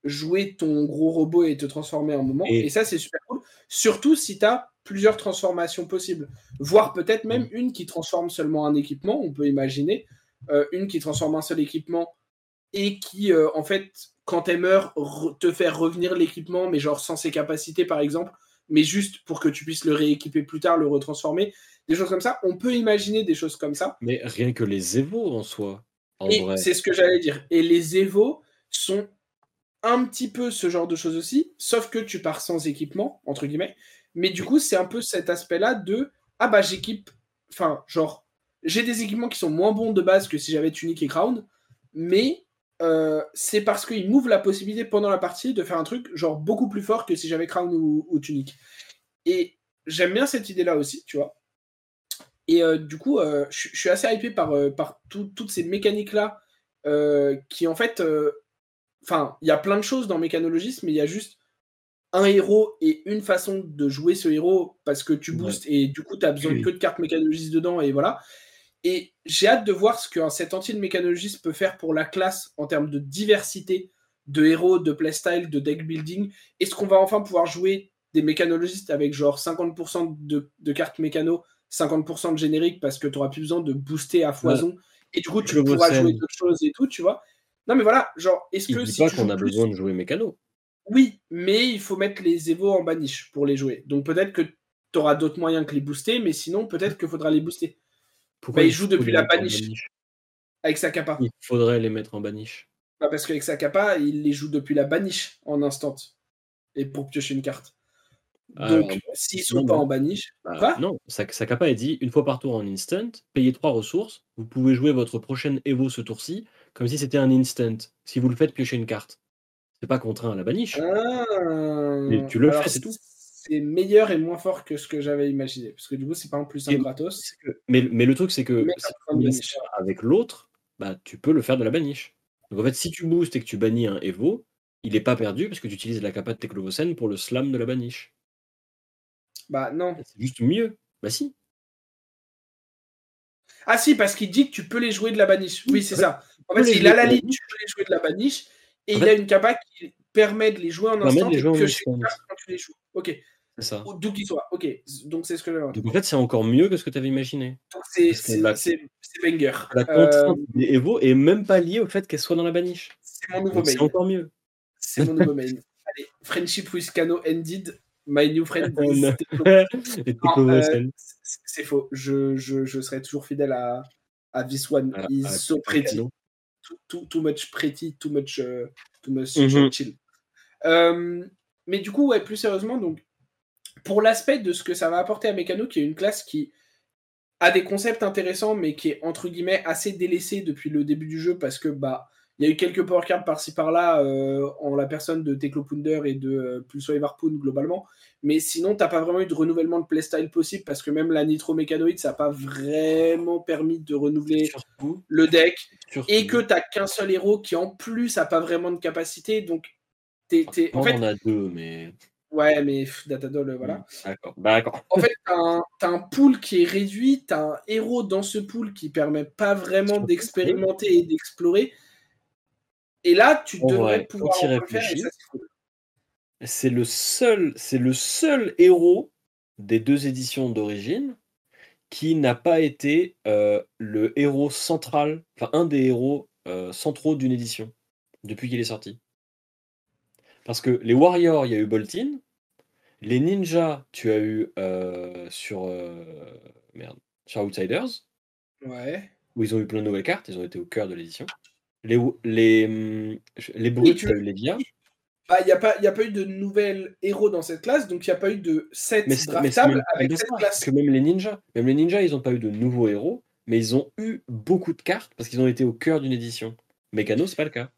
jouer ton gros robot et te transformer un moment. Et- Et, ça, c'est super cool. Surtout si tu as plusieurs transformations possibles. Voire peut-être même Mm. une qui transforme seulement un équipement, on peut imaginer. Euh, une qui transforme un seul équipement et qui, euh, en fait, quand elle meurt, te faire revenir l'équipement, mais genre sans ses capacités, par exemple, mais juste pour que tu puisses le rééquiper plus tard, le retransformer. Des choses comme ça. On peut imaginer des choses comme ça. Mais rien que les Evo en soi, en Et c'est ce que j'allais dire. Et les Evo sont un petit peu ce genre de choses aussi, sauf que tu pars sans équipement, entre guillemets. Mais du coup, c'est un peu cet aspect-là de Ah bah j'équipe. Enfin, genre, j'ai des équipements qui sont moins bons de base que si j'avais Tunic et Crown, mais euh, c'est parce qu'ils m'ouvrent la possibilité pendant la partie de faire un truc genre beaucoup plus fort que si j'avais Crown ou, ou Tunic. Et j'aime bien cette idée-là aussi, tu vois. Et euh, du coup, euh, je suis assez hypé par, par tout- toutes ces mécaniques-là qui, en fait, enfin, il y a plein de choses dans Mécanologist, mais il y a juste un héros et une façon de jouer ce héros parce que tu Ouais. boostes et du coup, tu as besoin que de cartes Mécanologist dedans et voilà. Et j'ai hâte de voir ce qu'un set entier de Mécanologist peut faire pour la classe en termes de diversité de héros, de playstyle, de deck building. Est-ce qu'on va enfin pouvoir jouer des mécanologistes avec genre 50% de, de, cartes mécano, 50% de générique parce que tu n'auras plus besoin de booster à foison. Et du coup, tu pourras jouer d'autres choses et tout, tu vois. Non, mais voilà, genre, est-ce que. si pas qu'on a besoin de jouer mécano. Oui, mais il faut mettre les Evo en baniche pour les jouer. Donc peut-être que tu auras d'autres moyens que les booster, mais sinon, peut-être qu'il faudra les booster. Pourquoi bah, il joue depuis la baniche, avec sa capa. Il faudrait les mettre en baniche. Bah parce qu'avec sa capa, il les joue depuis la baniche en instant. Et pour piocher une carte. Donc, s'ils sont pas en baniche. Bah, non, sa, capa est dit une fois par tour en instant, payez trois ressources, vous pouvez jouer votre prochaine Evo ce tour-ci, comme si c'était un instant. Si vous le faites piocher une carte. C'est pas contraint à la baniche. Ah, tu le fais, c'est tout c'est meilleur et moins fort que ce que j'avais imaginé. Parce que du coup, c'est pas en plus un gratos. Mais, mais, le truc, c'est que avec l'autre, bah, tu peux le faire de la baniche. Donc en fait, si tu boostes et que tu bannis un Evo, il n'est pas perdu parce que tu utilises la capa de Teklovocen pour le slam de la baniche. Bah non. C'est juste mieux. Bah si. Ah si, parce qu'il dit que tu peux les jouer de la baniche. Oui, c'est ça. En fait, il a la ligne, tu peux les jouer de la baniche, et il a une capa qui permet de les jouer en instant et que quand tu les joues. Ok. Ça. D'où qu'ils soient. Ok. Donc c'est ce que j'avais. Donc en fait, c'est encore mieux que ce que tu avais imaginé. C'est banger. La contrainte euh... des Evo est même pas liée au fait qu'elle soit dans la baniche. C'est mon nouveau mail. C'est encore mieux. C'est mon nouveau mail. Allez, Friendship with Kano ended. My new friend. euh, c'est faux. Je, je, je, serai toujours fidèle à, à this one. Ah, so pretty. Too, too, too, much pretty, too much, uh, too much mm -hmm. chill. Euh, mais du coup, ouais, plus sérieusement, donc, pour l'aspect de ce que ça va apporter à Mécano, qui est une classe qui a des concepts intéressants, mais qui est entre guillemets assez délaissée depuis le début du jeu parce que bah il y a eu quelques power cards par-ci par-là euh, en la personne de Teklo et de euh, Pulso Varpoon globalement. Mais sinon, t'as pas vraiment eu de renouvellement de playstyle possible parce que même la Nitro Mécanoïde, ça n'a pas vraiment permis de renouveler le deck. Et que t'as qu'un seul héros qui en plus a pas vraiment de capacité. Donc en fait, on a deux, mais. Ouais, mais Datadol, voilà. Mmh, d'accord. En fait, t'as un, un, pool qui est réduit, t'as un héros dans ce pool qui permet pas vraiment d'expérimenter et d'explorer. Et là, tu devrais pouvoir en faire c'est le seul, c'est le seul héros des deux éditions d'origine qui n'a pas été euh, le héros central, enfin un des héros euh, centraux d'une édition depuis qu'il est sorti. Parce que les Warriors, il y a eu Boltin. Les Ninjas, tu as eu euh, sur, euh, merde, sur Outsiders. Ouais. Où ils ont eu plein de nouvelles cartes, ils ont été au cœur de l'édition. Les, les, hum, les Brutes, tu as eu les Via. Bah, il n'y a, pas, a pas eu de nouvelles héros dans cette classe, donc il n'y a pas eu de set draftable avec cette classe. Que même les ninjas, même les ninjas, ils n'ont pas eu de nouveaux héros, mais ils ont eu beaucoup de cartes parce qu'ils ont été au cœur d'une édition. Mécano, c'est pas le cas.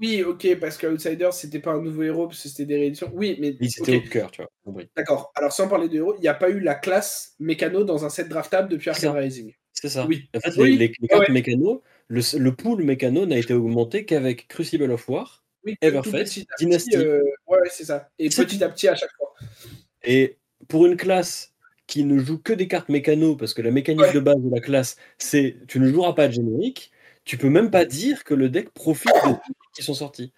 Oui, ok, parce qu'Outsiders, c'était pas un nouveau héros, parce que c'était des rééditions. Oui, mais. Ils étaient au cœur, tu vois. D'accord. Alors, sans parler de héros, il n'y a pas eu la classe mécano dans un set draftable depuis Arcane Rising. C'est ça. Oui. En fait, les, cartes mécano, le, le, pool mécano n'a été augmenté qu'avek Crucible of War, oui, Everfest, Dynasty. Euh, ouais, c'est ça. Et petit à petit à chaque fois. Et pour une classe qui ne joue que des cartes mécano, parce que la mécanique de base de la classe, c'est tu ne joueras pas de générique, tu peux même pas dire que le deck profite des qui sont sortis.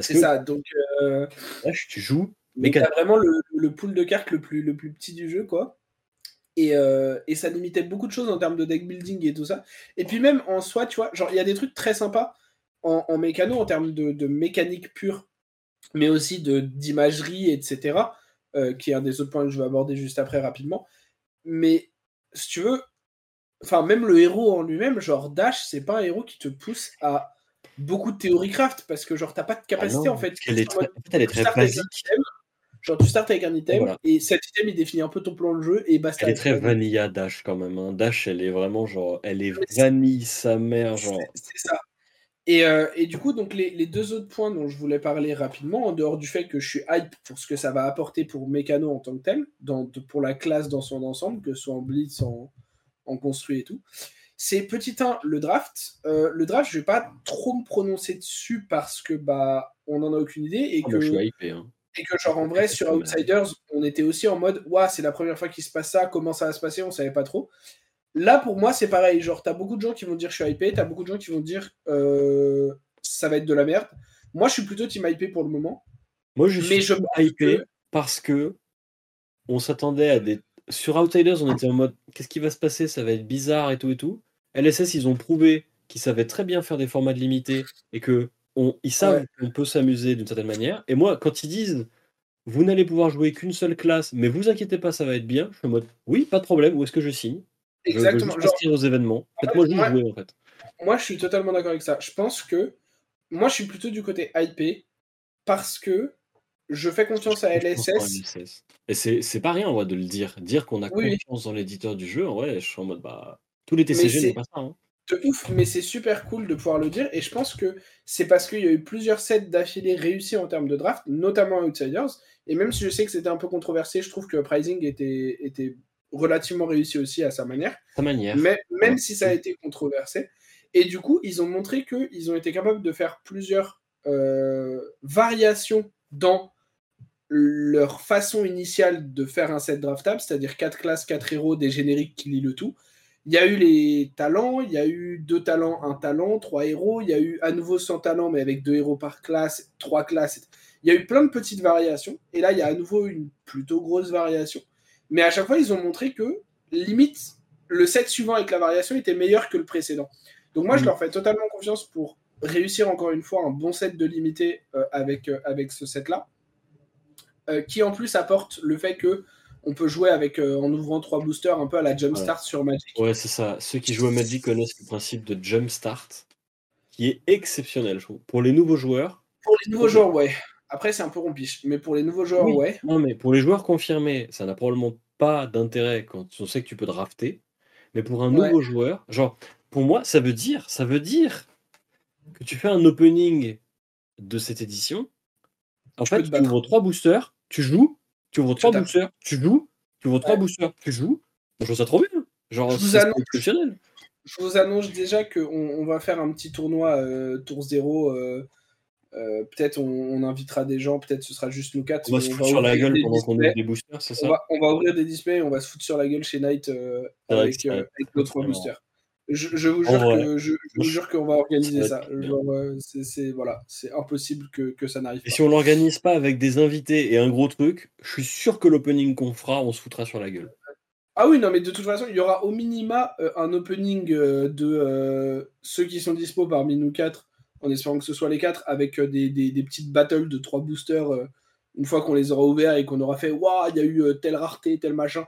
C'est ça, donc. Euh, tu joues. Mais as vraiment le, le, pool de cartes le plus, le plus petit du jeu, quoi. Et, euh, et, ça limitait beaucoup de choses en termes de deck building et tout ça. Et puis même en soi, tu vois, genre, il y a des trucs très sympas en, en mécano, en termes de, de, mécanique pure, mais aussi d'imagerie, etc., euh, qui est un des autres points que je vais aborder juste après rapidement. Mais si tu veux, enfin, même le héros en lui-même, genre Dash, c'est pas un héros qui te pousse à beaucoup de théorie craft parce que genre t'as pas de capacité ah en fait. Elle est très, elle est très basique. genre tu startes avec un item et cet item il définit un peu ton plan de jeu et basta. Elle est très vanilla Dash quand même. Hein. Dash elle est vraiment genre elle est vanille sa mère genre. C'est ça. Et, euh, et, du coup, donc les, les, deux autres points dont je voulais parler rapidement, en dehors du fait que je suis hype pour ce que ça va apporter pour Mécano en tant que tel, dans, pour la classe dans son ensemble, que ce soit en Blitz, en, en construit et tout, c'est petit 1, le draft. Euh, le draft, je vais pas trop me prononcer dessus parce que bah on en a aucune idée et ah, que, je hypé, hein. et que genre en vrai sur Outsiders, on était aussi en mode waouh, c'est la première fois qu'il se passe ça, comment ça va se passer, on savait pas trop. Là pour moi c'est pareil, genre t'as beaucoup de gens qui vont dire je suis hypé, t'as beaucoup de gens qui vont dire euh, ça va être de la merde. Moi je suis plutôt team hypé pour le moment. Moi je suis mais je hypé parce que on s'attendait à des. Sur Outsiders, on était en mode qu'est-ce qui va se passer? Ça va être bizarre et tout et tout. LSS, ils ont prouvé qu'ils savaient très bien faire des formats de limités et que on, ils savent qu'on peut s'amuser d'une certaine manière. Et moi, quand ils disent vous n'allez pouvoir jouer qu'une seule classe, mais vous inquiétez pas, ça va être bien, je suis en mode oui, pas de problème, où est-ce que je signe? Exactement. Je juste aux événements. Faites-moi juste jouer en fait. Moi, je suis totalement d'accord avec ça. Je pense que moi, je suis plutôt du côté hypé parce que je fais confiance à LSS. Et c'est pas rien en vrai de le dire. Dire qu'on a confiance dans l'éditeur du jeu, vrai, je suis en mode bah. Tous les TCG n'ont pas ça. Hein. De ouf, mais c'est super cool de pouvoir le dire. Et je pense que c'est parce qu'il y a eu plusieurs sets d'affilée réussis en termes de draft, notamment Outsiders. Et même si je sais que c'était un peu controversé, je trouve que Pricing était, était relativement réussi aussi à sa manière. Sa manière. Mais, même si ça a été controversé. Et du coup, ils ont montré qu'ils ont été capables de faire plusieurs euh, variations dans leur façon initiale de faire un set draftable, c'est-à-dire 4 classes, 4 héros, des génériques qui lient le tout. Il y a eu les talents, il y a eu deux talents, un talent, trois héros, il y a eu à nouveau 100 talents, mais avec deux héros par classe, trois classes. Il y a eu plein de petites variations, et là, il y a à nouveau une plutôt grosse variation. Mais à chaque fois, ils ont montré que, limite, le set suivant avec la variation était meilleur que le précédent. Donc moi, je mm. leur fais totalement confiance pour réussir encore une fois un bon set de limité euh, avec, euh, avec ce set-là, euh, qui en plus apporte le fait que on peut jouer avec en ouvrant trois boosters un peu à la Jumpstart sur Magic. Ouais, c'est ça. Ceux qui jouent à Magic connaissent le principe de Jumpstart, qui est exceptionnel, je trouve. Pour les nouveaux joueurs. Pour les nouveaux joueurs, ouais. Après, c'est un peu rompiche, mais pour les nouveaux joueurs, ouais. Non, mais pour les joueurs confirmés, ça n'a probablement pas d'intérêt quand on sait que tu peux drafter. Mais pour un nouveau joueur, genre, pour moi, ça veut dire, ça veut dire que tu fais un opening de cette édition. En fait, tu ouvres trois boosters, tu joues, tu ouvres trois boosters, tu joues, tu ouvres trois boosters, tu joues. Je trouve ça trop bien. Genre, c'est exceptionnel. Je vous annonce déjà qu'on on va faire un petit tournoi euh, Tour 0. Euh, euh, peut-être on, invitera des gens, peut-être ce sera juste nous quatre. On va se foutre sur la gueule pendant qu'on ouvre des boosters, c'est ça on va, ouvrir des displays on va se foutre sur la gueule chez Night avec, avec nos trois boosters. Je, vous jure que, je, vous jure qu'on va organiser ça. Euh, c'est voilà, c'est impossible que, que ça n'arrive pas. Et si on l'organise pas avec des invités et un gros truc, je suis sûr que l'opening qu'on fera, on se foutra sur la gueule. Ah oui, non, mais de toute façon, il y aura au minima euh, un opening euh, de ceux qui sont dispo parmi nous quatre, en espérant que ce soit les quatre, avec des, des, des, petites battles de trois boosters une fois qu'on les aura ouverts et qu'on aura fait Waouh, il y a eu telle rareté, tel machin,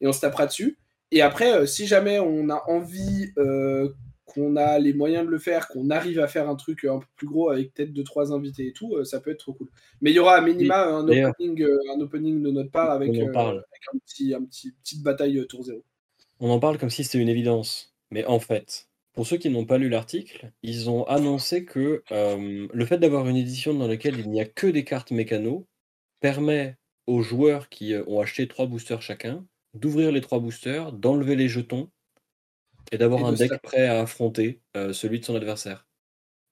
et on se tapera dessus. Et après, euh, si jamais on a envie, euh, qu'on a les moyens de le faire, qu'on arrive à faire un truc un peu plus gros avec peut-être deux, trois invités et tout, euh, ça peut être trop cool. Mais il y aura à minima un, opening, un opening de notre part avec, un petit, un petit, petite bataille tour zéro. On en parle comme si c'était une évidence. Mais en fait, pour ceux qui n'ont pas lu l'article, ils ont annoncé que le fait d'avoir une édition dans laquelle il n'y a que des cartes mécano permet aux joueurs qui ont acheté trois boosters chacun d'ouvrir les trois boosters, d'enlever les jetons et d'avoir un deck prêt à affronter euh, celui de son adversaire.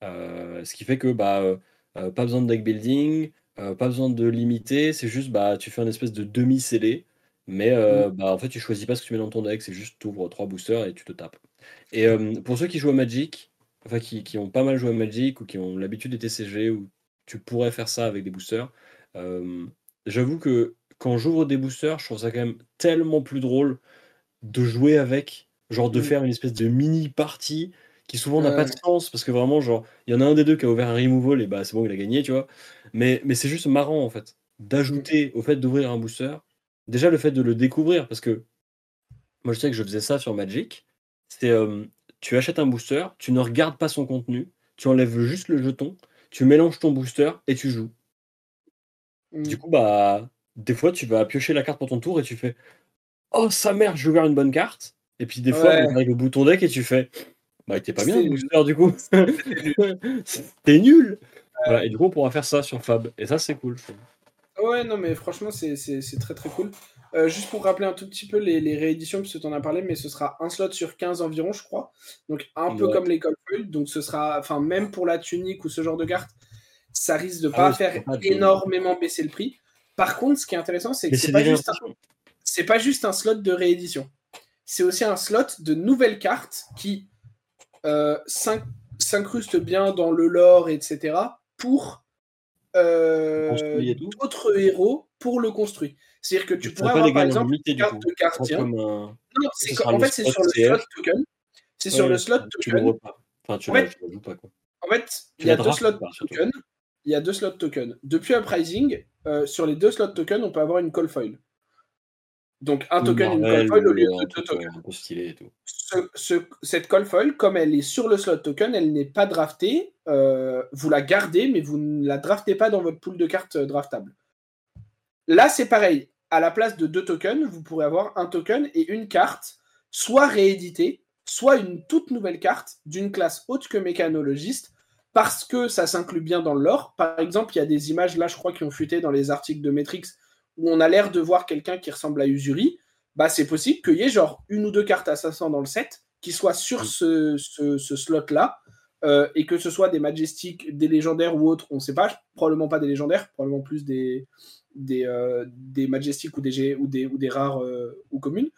Euh, ce qui fait que bah, euh, pas besoin de deck building, pas besoin de limiter, c'est juste bah, tu fais un espèce de demi-scellé, mais mm. bah, en fait tu choisis pas ce que tu mets dans ton deck, c'est juste tu ouvres trois boosters et tu te tapes. Et pour ceux qui jouent à Magic, enfin qui, qui, ont pas mal joué à Magic ou qui ont l'habitude des TCG où tu pourrais faire ça avec des boosters, j'avoue que quand j'ouvre des boosters, je trouve ça quand même tellement plus drôle de jouer avec, genre de mmh. faire une espèce de mini partie qui souvent n'a pas de sens parce que vraiment, genre, il y en a un des deux qui a ouvert un removal et bah c'est bon, il a gagné, tu vois. Mais, mais c'est juste marrant en fait d'ajouter au fait d'ouvrir un booster, déjà le fait de le découvrir parce que moi je sais que je faisais ça sur Magic, c'est tu achètes un booster, tu ne regardes pas son contenu, tu enlèves juste le jeton, tu mélanges ton booster et tu joues. Du mmh. coup, bah, des fois, tu vas piocher la carte pour ton tour et tu fais Oh, sa mère, j'ai ouvert une bonne carte. Et puis des fois, tu arrives au bouton deck et tu fais Bah, t'es pas bien le booster du coup. T'es nul. et du coup, on pourra faire ça sur Fab. Et ça, c'est cool. Ouais, non, mais franchement, c'est très très cool. Euh, juste pour rappeler un tout petit peu les, les rééditions, puisque tu en as parlé, mais ce sera un slot sur 15 environ, je crois. Donc un peu comme les Coldfield. Donc ce sera, enfin, même pour la tunique ou ce genre de carte, ça risque de ah pas faire énormément baisser le prix. Par contre, ce qui est intéressant, c'est que c'est pas, juste un... pas juste un slot de réédition. C'est aussi un slot de nouvelles cartes qui euh, s'incrustent bien dans le lore, etc. pour d'autres héros pour le construire. C'est-à-dire que tu pourrais avoir par exemple une carte de gardien. Non, c'est en fait c'est sur le slot token. C'est sur le slot token. Enfin, tu en fait, pas quoi. En fait, il y a deux slots tokens. Il y a deux slots tokens. Depuis Uprising, euh, sur les deux slots tokens, on peut avoir une call foil. Donc un token, une call foil au lieu de deux tokens. cette call foil, comme elle est sur le slot token, elle n'est pas draftée. Euh, vous la gardez, mais vous ne la draftez pas dans votre pool de cartes euh, draftables. Là, c'est pareil. À la place de deux tokens, vous pourrez avoir un token et une carte, soit rééditée, soit une toute nouvelle carte d'une classe haute que mécanologiste, parce que ça s'inclut bien dans le lore. Par exemple, il y a des images, là, je crois, qui ont fuité dans les articles de Matrix, où on a l'air de voir quelqu'un qui ressemble à Usuri. Bah, c'est possible qu'il y ait genre une ou deux cartes assassins dans le set qui soient sur ce, slot-là, euh, et que ce soit des Majestiques, des légendaires ou autres, on ne sait pas, probablement pas des légendaires, probablement plus des, des, euh, des Majestiques ou des, ou des, ou des rares euh, ou communes.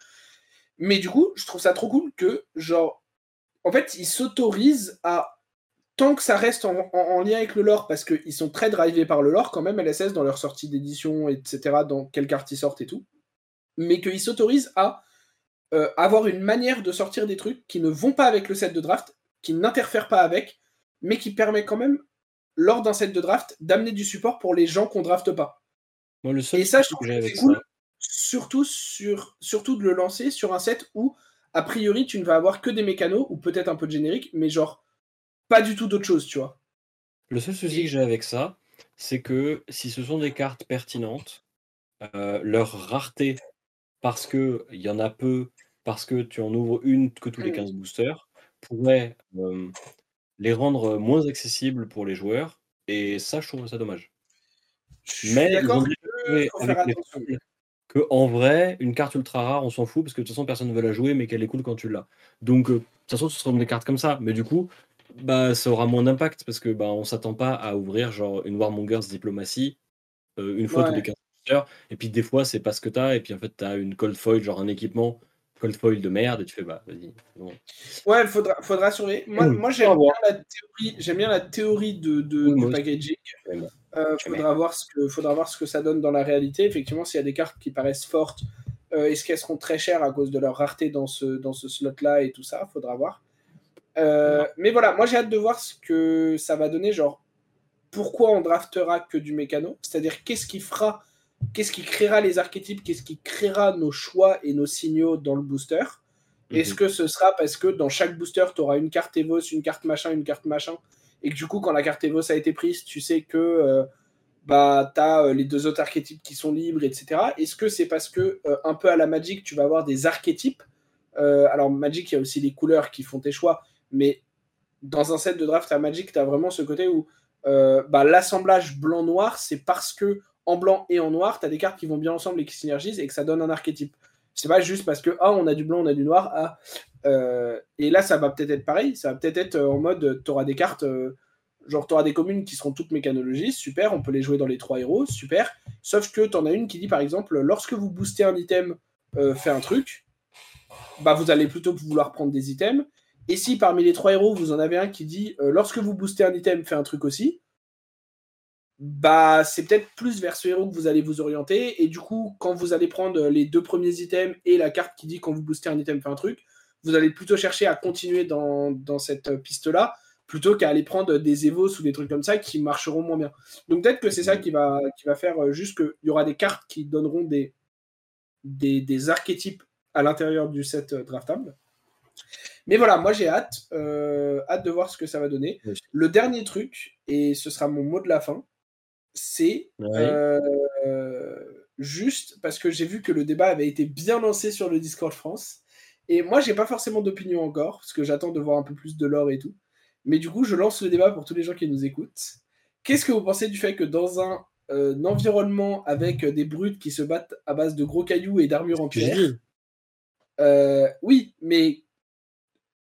Mais du coup, je trouve ça trop cool que, genre, en fait, ils s'autorisent à tant que ça reste en, lien avec le lore, parce qu'ils sont très drivés par le lore quand même, LSS, dans leur sortie d'édition, etc., dans quelle carte ils sortent et tout, mais qu'ils s'autorisent à euh, avoir une manière de sortir des trucs qui ne vont pas avec le set de draft, qui n'interfèrent pas avec, mais qui permet quand même, lors d'un set de draft, d'amener du support pour les gens qu'on drafte pas. le et ça, je trouve que c'est cool, surtout, sur, surtout de le lancer sur un set où, a priori, tu ne vas avoir que des mécanos, ou peut-être un peu de générique, mais genre pas du tout d'autre chose, tu vois. Le seul souci que j'ai avec ça, c'est que si ce sont des cartes pertinentes, euh, leur rareté, parce qu'il y en a peu, parce que tu en ouvres une que tous les 15 mmh. boosters, pourrait les rendre moins accessibles pour les joueurs. Et ça, je trouve ça dommage. Mais que, en vrai, une carte ultra rare, on s'en fout parce que de toute façon, personne ne veut la jouer, mais qu'elle est cool quand tu l'as. Donc, de toute façon, ce seront des cartes comme ça. Mais du coup, bah, ça aura moins d'impact parce que bah, on s'attend pas à ouvrir genre une Warmongers diplomatie euh, une fois tous les 15 heures. Et puis des fois, c'est pas ce que tu as. Et puis en fait, tu as une cold foil, genre un équipement cold foil de merde. Et tu fais, bah vas-y. Ouais, il faudra, faudra surveiller. Moi, moi j'aime bien, la théorie, j'aime bien la théorie de, de, packaging. Euh, faudra, voir ce que, faudra voir ce que ça donne dans la réalité. Effectivement, s'il y a des cartes qui paraissent fortes, euh, est-ce qu'elles seront très chères à cause de leur rareté dans ce, dans ce slot-là et tout ça? Faudra voir. Euh, mais voilà, moi j'ai hâte de voir ce que ça va donner. Genre, pourquoi on draftera que du mécano? C'est-à-dire, qu'est-ce qui fera, qu'est-ce qui créera les archétypes, qu'est-ce qui créera nos choix et nos signaux dans le booster? Mhm. Est-ce que ce sera parce que dans chaque booster, tu auras une carte Evos, une carte machin, une carte machin Et que du coup, quand la carte Evos a été prise, tu sais que euh, bah, tu as euh, les deux autres archétypes qui sont libres, etc. Est-ce que c'est parce que, un peu à la Magic, tu vas avoir des archétypes? Alors Magic, il y a aussi les couleurs qui font tes choix, mais dans un set de draft à Magic, tu as vraiment ce côté où euh, bah, l'assemblage blanc-noir, c'est parce que en blanc et en noir, tu as des cartes qui vont bien ensemble et qui synergisent et que ça donne un archétype. C'est pas juste parce que ah, on a du blanc, on a du noir. Ah, euh, et là, ça va peut-être être pareil. Ça va peut-être être en mode tu auras des cartes, euh, genre tu auras des communes qui seront toutes mécanologistes, super, on peut les jouer dans les trois héros, super. Sauf que tu en as une qui dit par exemple, lorsque vous boostez un item, fait un truc, bah vous allez plutôt vouloir prendre des items. Et si parmi les trois héros, vous en avez un qui dit euh, lorsque vous boostez un item, fait un truc aussi, bah c'est peut-être plus vers ce héros que vous allez vous orienter. Et du coup, quand vous allez prendre les deux premiers items et la carte qui dit quand vous boostez un item, fait un truc, vous allez plutôt chercher à continuer dans, cette piste-là plutôt qu'à aller prendre des Evos ou des trucs comme ça qui marcheront moins bien. Donc peut-être que c'est ça qui va, faire euh, juste qu'il y aura des cartes qui donneront des, archétypes à l'intérieur du set euh, draftable. Mais voilà, moi j'ai hâte, euh, hâte de voir ce que ça va donner. Le dernier truc, et ce sera mon mot de la fin, c'est euh, juste parce que j'ai vu que le débat avait été bien lancé sur le Discord France. Et moi, j'ai pas forcément d'opinion encore, parce que j'attends de voir un peu plus de l'or et tout. Mais du coup, je lance le débat pour tous les gens qui nous écoutent. Qu'est-ce que vous pensez du fait que dans un, euh, environnement avec des brutes qui se battent à base de gros cailloux et d'armures en pierre, oui, mais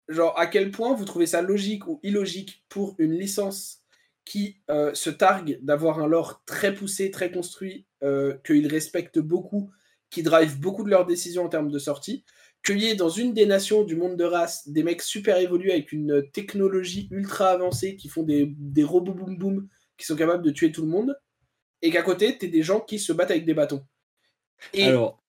genre à quel point vous trouvez ça logique ou illogique pour une licence qui euh, se targue d'avoir un lore très poussé, très construit, euh, qu'ils respectent beaucoup, qui drive beaucoup de leurs décisions en termes de sortie, qu'il y ait dans une des nations du monde de race des mecs super évolués avec une technologie ultra avancée qui font des, des robots boom boom, qui sont capables de tuer tout le monde, et qu'à côté, tu des gens qui se battent avec des bâtons. Et, Alors,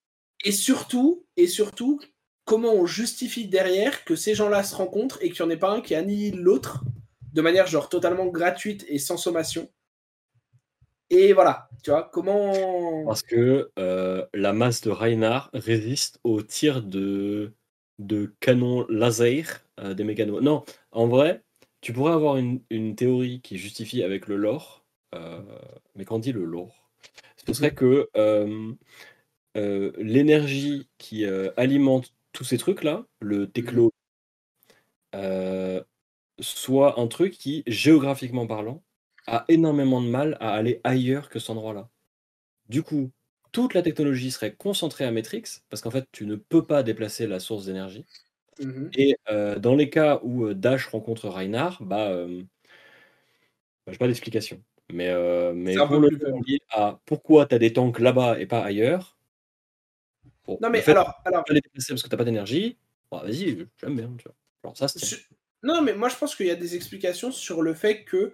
et surtout, et surtout, comment on justifie derrière que ces gens-là se rencontrent et qu'il n'y en ait pas un qui annihile l'autre de manière genre totalement gratuite et sans sommation. Et voilà, tu vois, comment... parce que euh, la masse de Reinhardt résiste au tir de, de canon laser euh, des mécanos. Non, en vrai, tu pourrais avoir une, une théorie qui justifie avec le lore, euh, mais quand on dit le lore, ce serait que l'énergie qui alimente tous ces trucs-là, le techlo, euh, soit un truc qui, géographiquement parlant, a énormément de mal à aller ailleurs que cet endroit-là. Du coup, toute la technologie serait concentrée à Matrix, parce qu'en fait, tu ne peux pas déplacer la source d'énergie. Mhm. Et euh, dans les cas où euh, Dash rencontre Reinhardt, bah, euh, bah, j'ai pas d'explication. Mais, euh, mais pour le lié à pourquoi tu as des tanks là-bas et pas ailleurs, bon, Non mais fait alors, alors les déplacer parce que t'as pas d'énergie, bah, vas-y, j'aime bien. Tu vois. Alors ça, c'est Sur- Non, mais moi je pense qu'il y a des explications sur le fait que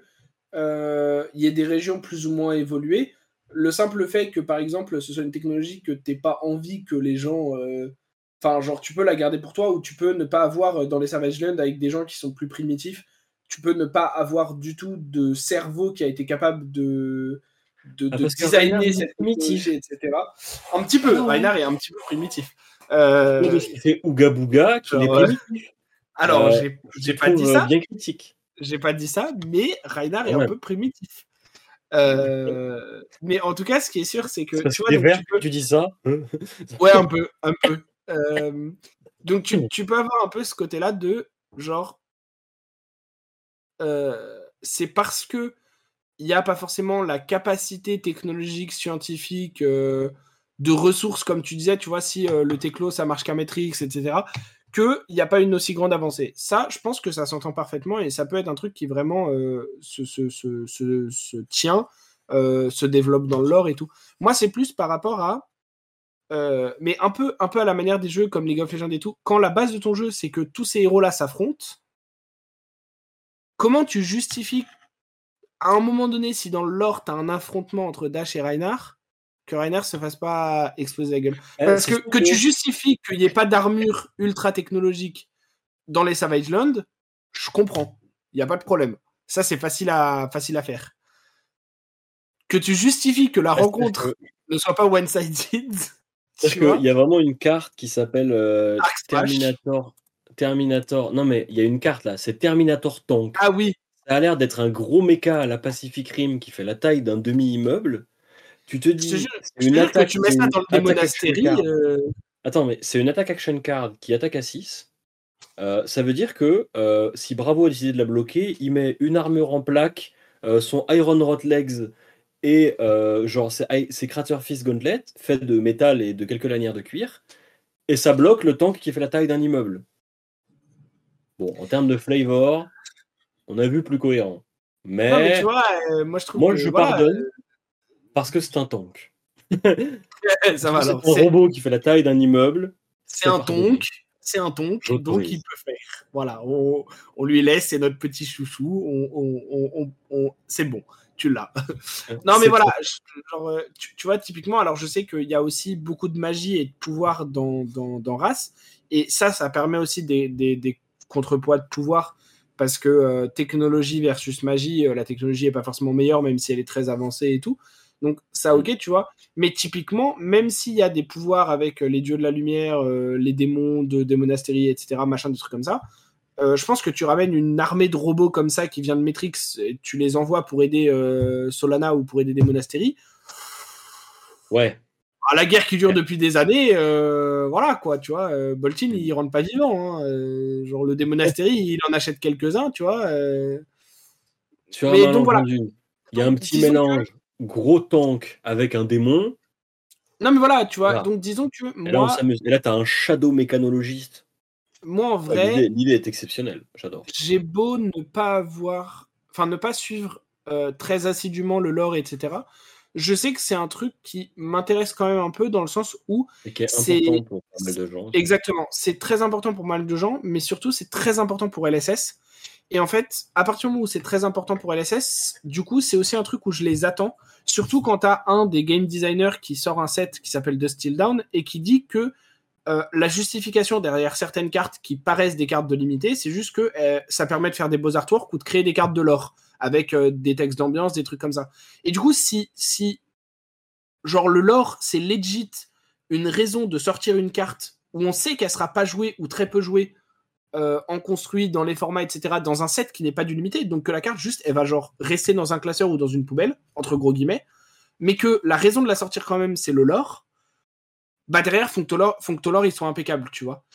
euh, il y ait des régions plus ou moins évoluées. Le simple fait que par exemple ce soit une technologie que t'aies pas envie que les gens, euh, enfin genre tu peux la garder pour toi ou tu peux ne pas avoir euh, dans les Savage Land avec des gens qui sont plus primitifs. Tu peux ne pas avoir du tout de cerveau qui a été capable de de, Ah, de designer cette primitif. etc. Un petit peu. Ah ouais. Reinhardt est un petit peu primitif. Euh, fait Ouga Bouga, qui genre, est ouais. primitif. alors Euh, j'ai pas dit trouve, ça. euh, bien critique. J'ai pas dit ça, mais Reinhardt est Ouais. un peu primitif. Euh, mais en tout cas, ce qui est sûr, c'est que C'est tu vois, donc vert tu que peux... tu dis ça. ouais, un peu, un peu. Euh, donc tu, tu peux avoir un peu ce côté-là de genre, euh, c'est parce que il n'y a pas forcément la capacité technologique, scientifique, euh, de ressources, comme tu disais, tu vois, si euh, le Teclo ça marche qu'à Matrix, etc., qu'il n'y a pas une aussi grande avancée. Ça, je pense que ça s'entend parfaitement et ça peut être un truc qui vraiment euh, se, se, se, se, tient, se développe dans le lore et tout. Moi, c'est plus par rapport à. mais un peu, un peu à la manière des jeux comme League of Legends et tout. Quand la base de ton jeu, c'est que tous ces héros-là s'affrontent, comment tu justifies à un moment donné, si dans le lore, t'as un affrontement entre Dash et Reinhardt, que Reinhardt se fasse pas exploser la gueule. Parce que, tu justifies qu'il n'y ait pas d'armure ultra technologique dans les Savage Land, je comprends. Il n'y a pas de problème. Ça, c'est facile à, facile à faire. Que tu justifies que la rencontre que- ne soit pas one-sided. Parce qu'il y a vraiment une carte qui s'appelle euh. Terminator. Terminator. Non, mais il y a une carte là, c'est Terminator Tank. Ah oui, Ça a l'air d'être un gros méca à la Pacific Rim qui fait la taille d'un demi-immeuble. Tu te je te dis, jure, te une jure que attaque. tu mets ça dans le attaque euh, Attends, mais c'est une attaque action card qui attaque à 6. Euh, ça veut dire que euh, si Bravo a décidé de la bloquer, il met une armure en plaque, son Iron Rot Legs et genre ses, ses Crater Fist Gauntlet, fait de métal et de quelques lanières de cuir, et ça bloque le tank qui fait la taille d'un immeuble. Bon, en termes de flavor, on a vu plus cohérent. Mais, Non, mais tu vois, euh, moi je trouve moi que je voilà, pardonne parce que c'est un tank. euh, ça va C'est un robot qui fait la taille d'un immeuble. C'est un tonk, c'est un tonk, donc il peut faire. Voilà, on, on lui laisse, c'est notre petit chouchou, on, c'est bon, tu l'as. non mais voilà, genre, euh, tu, tu vois, typiquement, alors je sais qu'il y a aussi beaucoup de magie et de pouvoir dans, dans, dans Race, et ça, ça permet aussi des, des, des contrepoids de pouvoir, parce que euh, technologie versus magie, euh, la technologie est pas forcément meilleure, même si elle est très avancée et tout. Donc ça, ok, tu vois. Mais typiquement, même s'il y a des pouvoirs avec euh, les dieux de la lumière, euh, les démons de, des monastéries, etc., machin, des trucs comme ça, je pense que tu ramènes une armée de robots comme ça qui vient de Matrix, et tu les envoies pour aider Solana ou pour aider des monastéries. Ouais. À la guerre qui dure depuis des années, euh, voilà quoi, tu vois. euh, Boltin, il rentre pas vivant. hein, euh, genre le démonastérie, il en achète quelques-uns, tu vois. euh. Mais donc, voilà. il y a un petit que- mélange gros tank avec un démon. Non mais voilà, tu vois. Voilà. Donc disons que Et là, on moi, s'amuse. Et là, tu as un shadow mécanologiste. moi en vrai, L'idée est exceptionnelle. J'adore. j'ai beau ne pas avoir, enfin ne pas suivre très assidûment le lore, etc. Je sais que c'est un truc qui m'intéresse quand même un peu dans le sens où, C'est- exactement, c'est très important pour mal de gens, mais surtout c'est très important pour LSS. Et en fait, à partir du moment où c'est très important pour LSS, du coup, c'est aussi un truc où je les attends. Surtout quand tu as un des game designers qui sort un set qui s'appelle The Still Down et qui dit que euh, la justification derrière certaines cartes qui paraissent des cartes de limité, c'est juste que euh, ça permet de faire des beaux artworks ou de créer des cartes de l'or avec euh, des textes d'ambiance, des trucs comme ça. Et du coup, si, si genre le lore, c'est legit une raison de sortir une carte où on sait qu'elle sera pas jouée ou très peu jouée en construit dans les formats, etc., dans un set qui n'est pas du limité, donc que la carte juste, elle va genre rester dans un classeur ou dans une poubelle, entre gros guillemets, mais que la raison de la sortir quand même, c'est le lore, bah derrière, Fonctolor, ils sont impeccables, tu vois.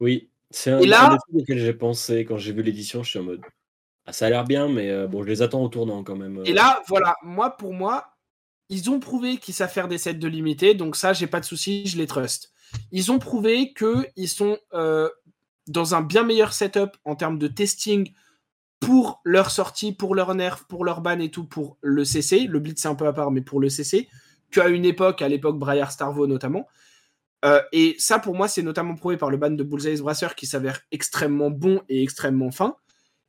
Oui, c'est un, là, des trucs auxquels j'ai pensé quand j'ai vu l'édition, je suis en mode. Ah, ça a l'air bien, mais euh, bon, je les attends au tournant quand même. Et là, voilà, moi, pour moi, ils ont prouvé qu'ils savent faire des sets de limité, donc ça, j'ai pas de souci, je les trust. Ils ont prouvé qu'ils sont euh, dans un bien meilleur setup en termes de testing pour leur sortie, pour leur nerf, pour leur ban et tout, pour le CC. Le Blitz, c'est un peu à part, mais pour le CC qu'à une époque, à l'époque Briar Starvo notamment. Euh, et ça, pour moi, c'est notamment prouvé par le ban de Bullseye's Brasser qui s'avère extrêmement bon et extrêmement fin.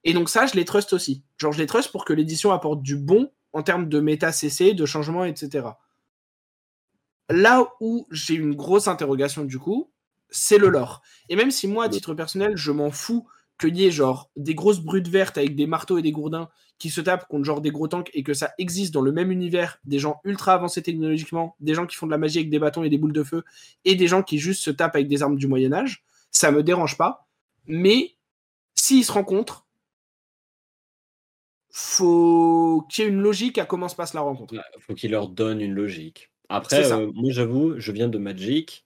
Et donc ça, je les trust aussi. Genre, je les trust pour que l'édition apporte du bon en termes de méta CC, de changement, etc. Là où j'ai une grosse interrogation du coup, c'est le lore. Et même si moi, à titre personnel, je m'en fous qu'il y ait genre des grosses brutes vertes avec des marteaux et des gourdins qui se tapent contre genre des gros tanks et que ça existe dans le même univers, des gens ultra avancés technologiquement, des gens qui font de la magie avec des bâtons et des boules de feu, et des gens qui juste se tapent avec des armes du Moyen Âge, ça me dérange pas. Mais s'ils se rencontrent, faut qu'il y ait une logique à comment se passe la rencontre. Il faut qu'il leur donne une logique. Après, euh, moi j'avoue, je viens de Magic.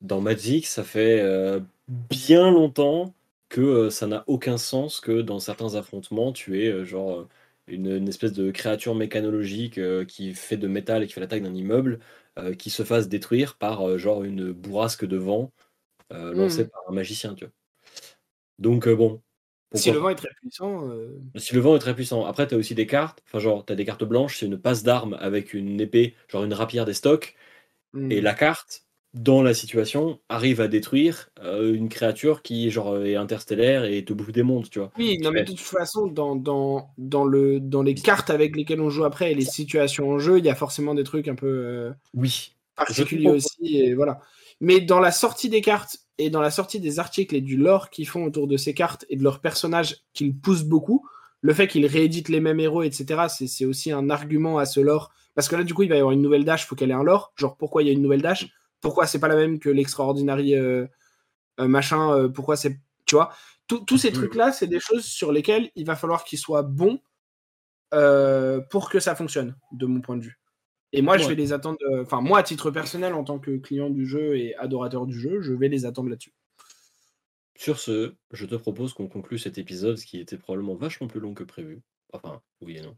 Dans Magic, ça fait euh, bien longtemps que ça n'a aucun sens que dans certains affrontements, tu aies genre une, espèce de créature mécanologique qui fait de métal et qui fait l'attaque d'un immeuble, qui se fasse détruire par genre une bourrasque de vent lancée mmh. par un magicien, tu vois. Donc bon. Si le vent est très puissant. Si le vent est très puissant. Après, tu as aussi des cartes. Enfin, genre, tu as des cartes blanches, c'est une passe d'armes avec une épée, genre une rapière des stocks. Et mmh. la carte, dans la situation, arrive à détruire euh, une créature qui genre est interstellaire et te bouffe des mondes, tu vois. Oui, non, mais de toute façon, dans, dans, dans, le, dans les cartes avec lesquelles on joue après et les situations en jeu, il y a forcément des trucs un peu euh, oui. particuliers aussi. Et voilà. Mais dans la sortie des cartes et dans la sortie des articles et du lore qu'ils font autour de ces cartes et de leurs personnages qu'ils poussent beaucoup, le fait qu'ils rééditent les mêmes héros, etc., c'est aussi un argument à ce lore. Parce que là, du coup, il va y avoir une nouvelle dash, il faut qu'elle ait un lore. Genre, pourquoi il y a une nouvelle dash? Pourquoi c'est pas la même que l'extraordinary euh, euh, machin euh, Pourquoi c'est. Tu vois? Tous ces trucs-là, c'est des choses sur lesquelles il va falloir qu'ils soient bons pour que ça fonctionne, de mon point de vue. Et moi, je vais les attendre. Enfin, moi, à titre personnel, en tant que client du jeu et adorateur du jeu, je vais les attendre là-dessus. Sur ce, je te propose qu'on conclue cet épisode, qui était probablement vachement plus long que prévu. Enfin, oui et non.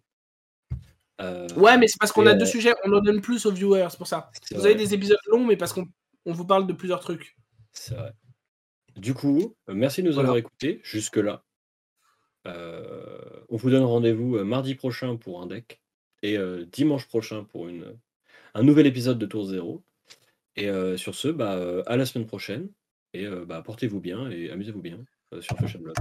Euh, ouais, mais c'est parce qu'on a deux sujets, on en donne plus aux viewers, c'est pour ça. Vous avez des épisodes longs, mais parce qu'on vous parle de plusieurs trucs. C'est vrai. Du coup, euh, merci de nous avoir écoutés jusque-là. Euh, on vous donne rendez-vous mardi prochain pour un deck et dimanche prochain pour une, un nouvel épisode de Tour 0. Et sur ce, bah, à la semaine prochaine. Et bah, portez-vous bien et amusez-vous bien sur Fashion Blog.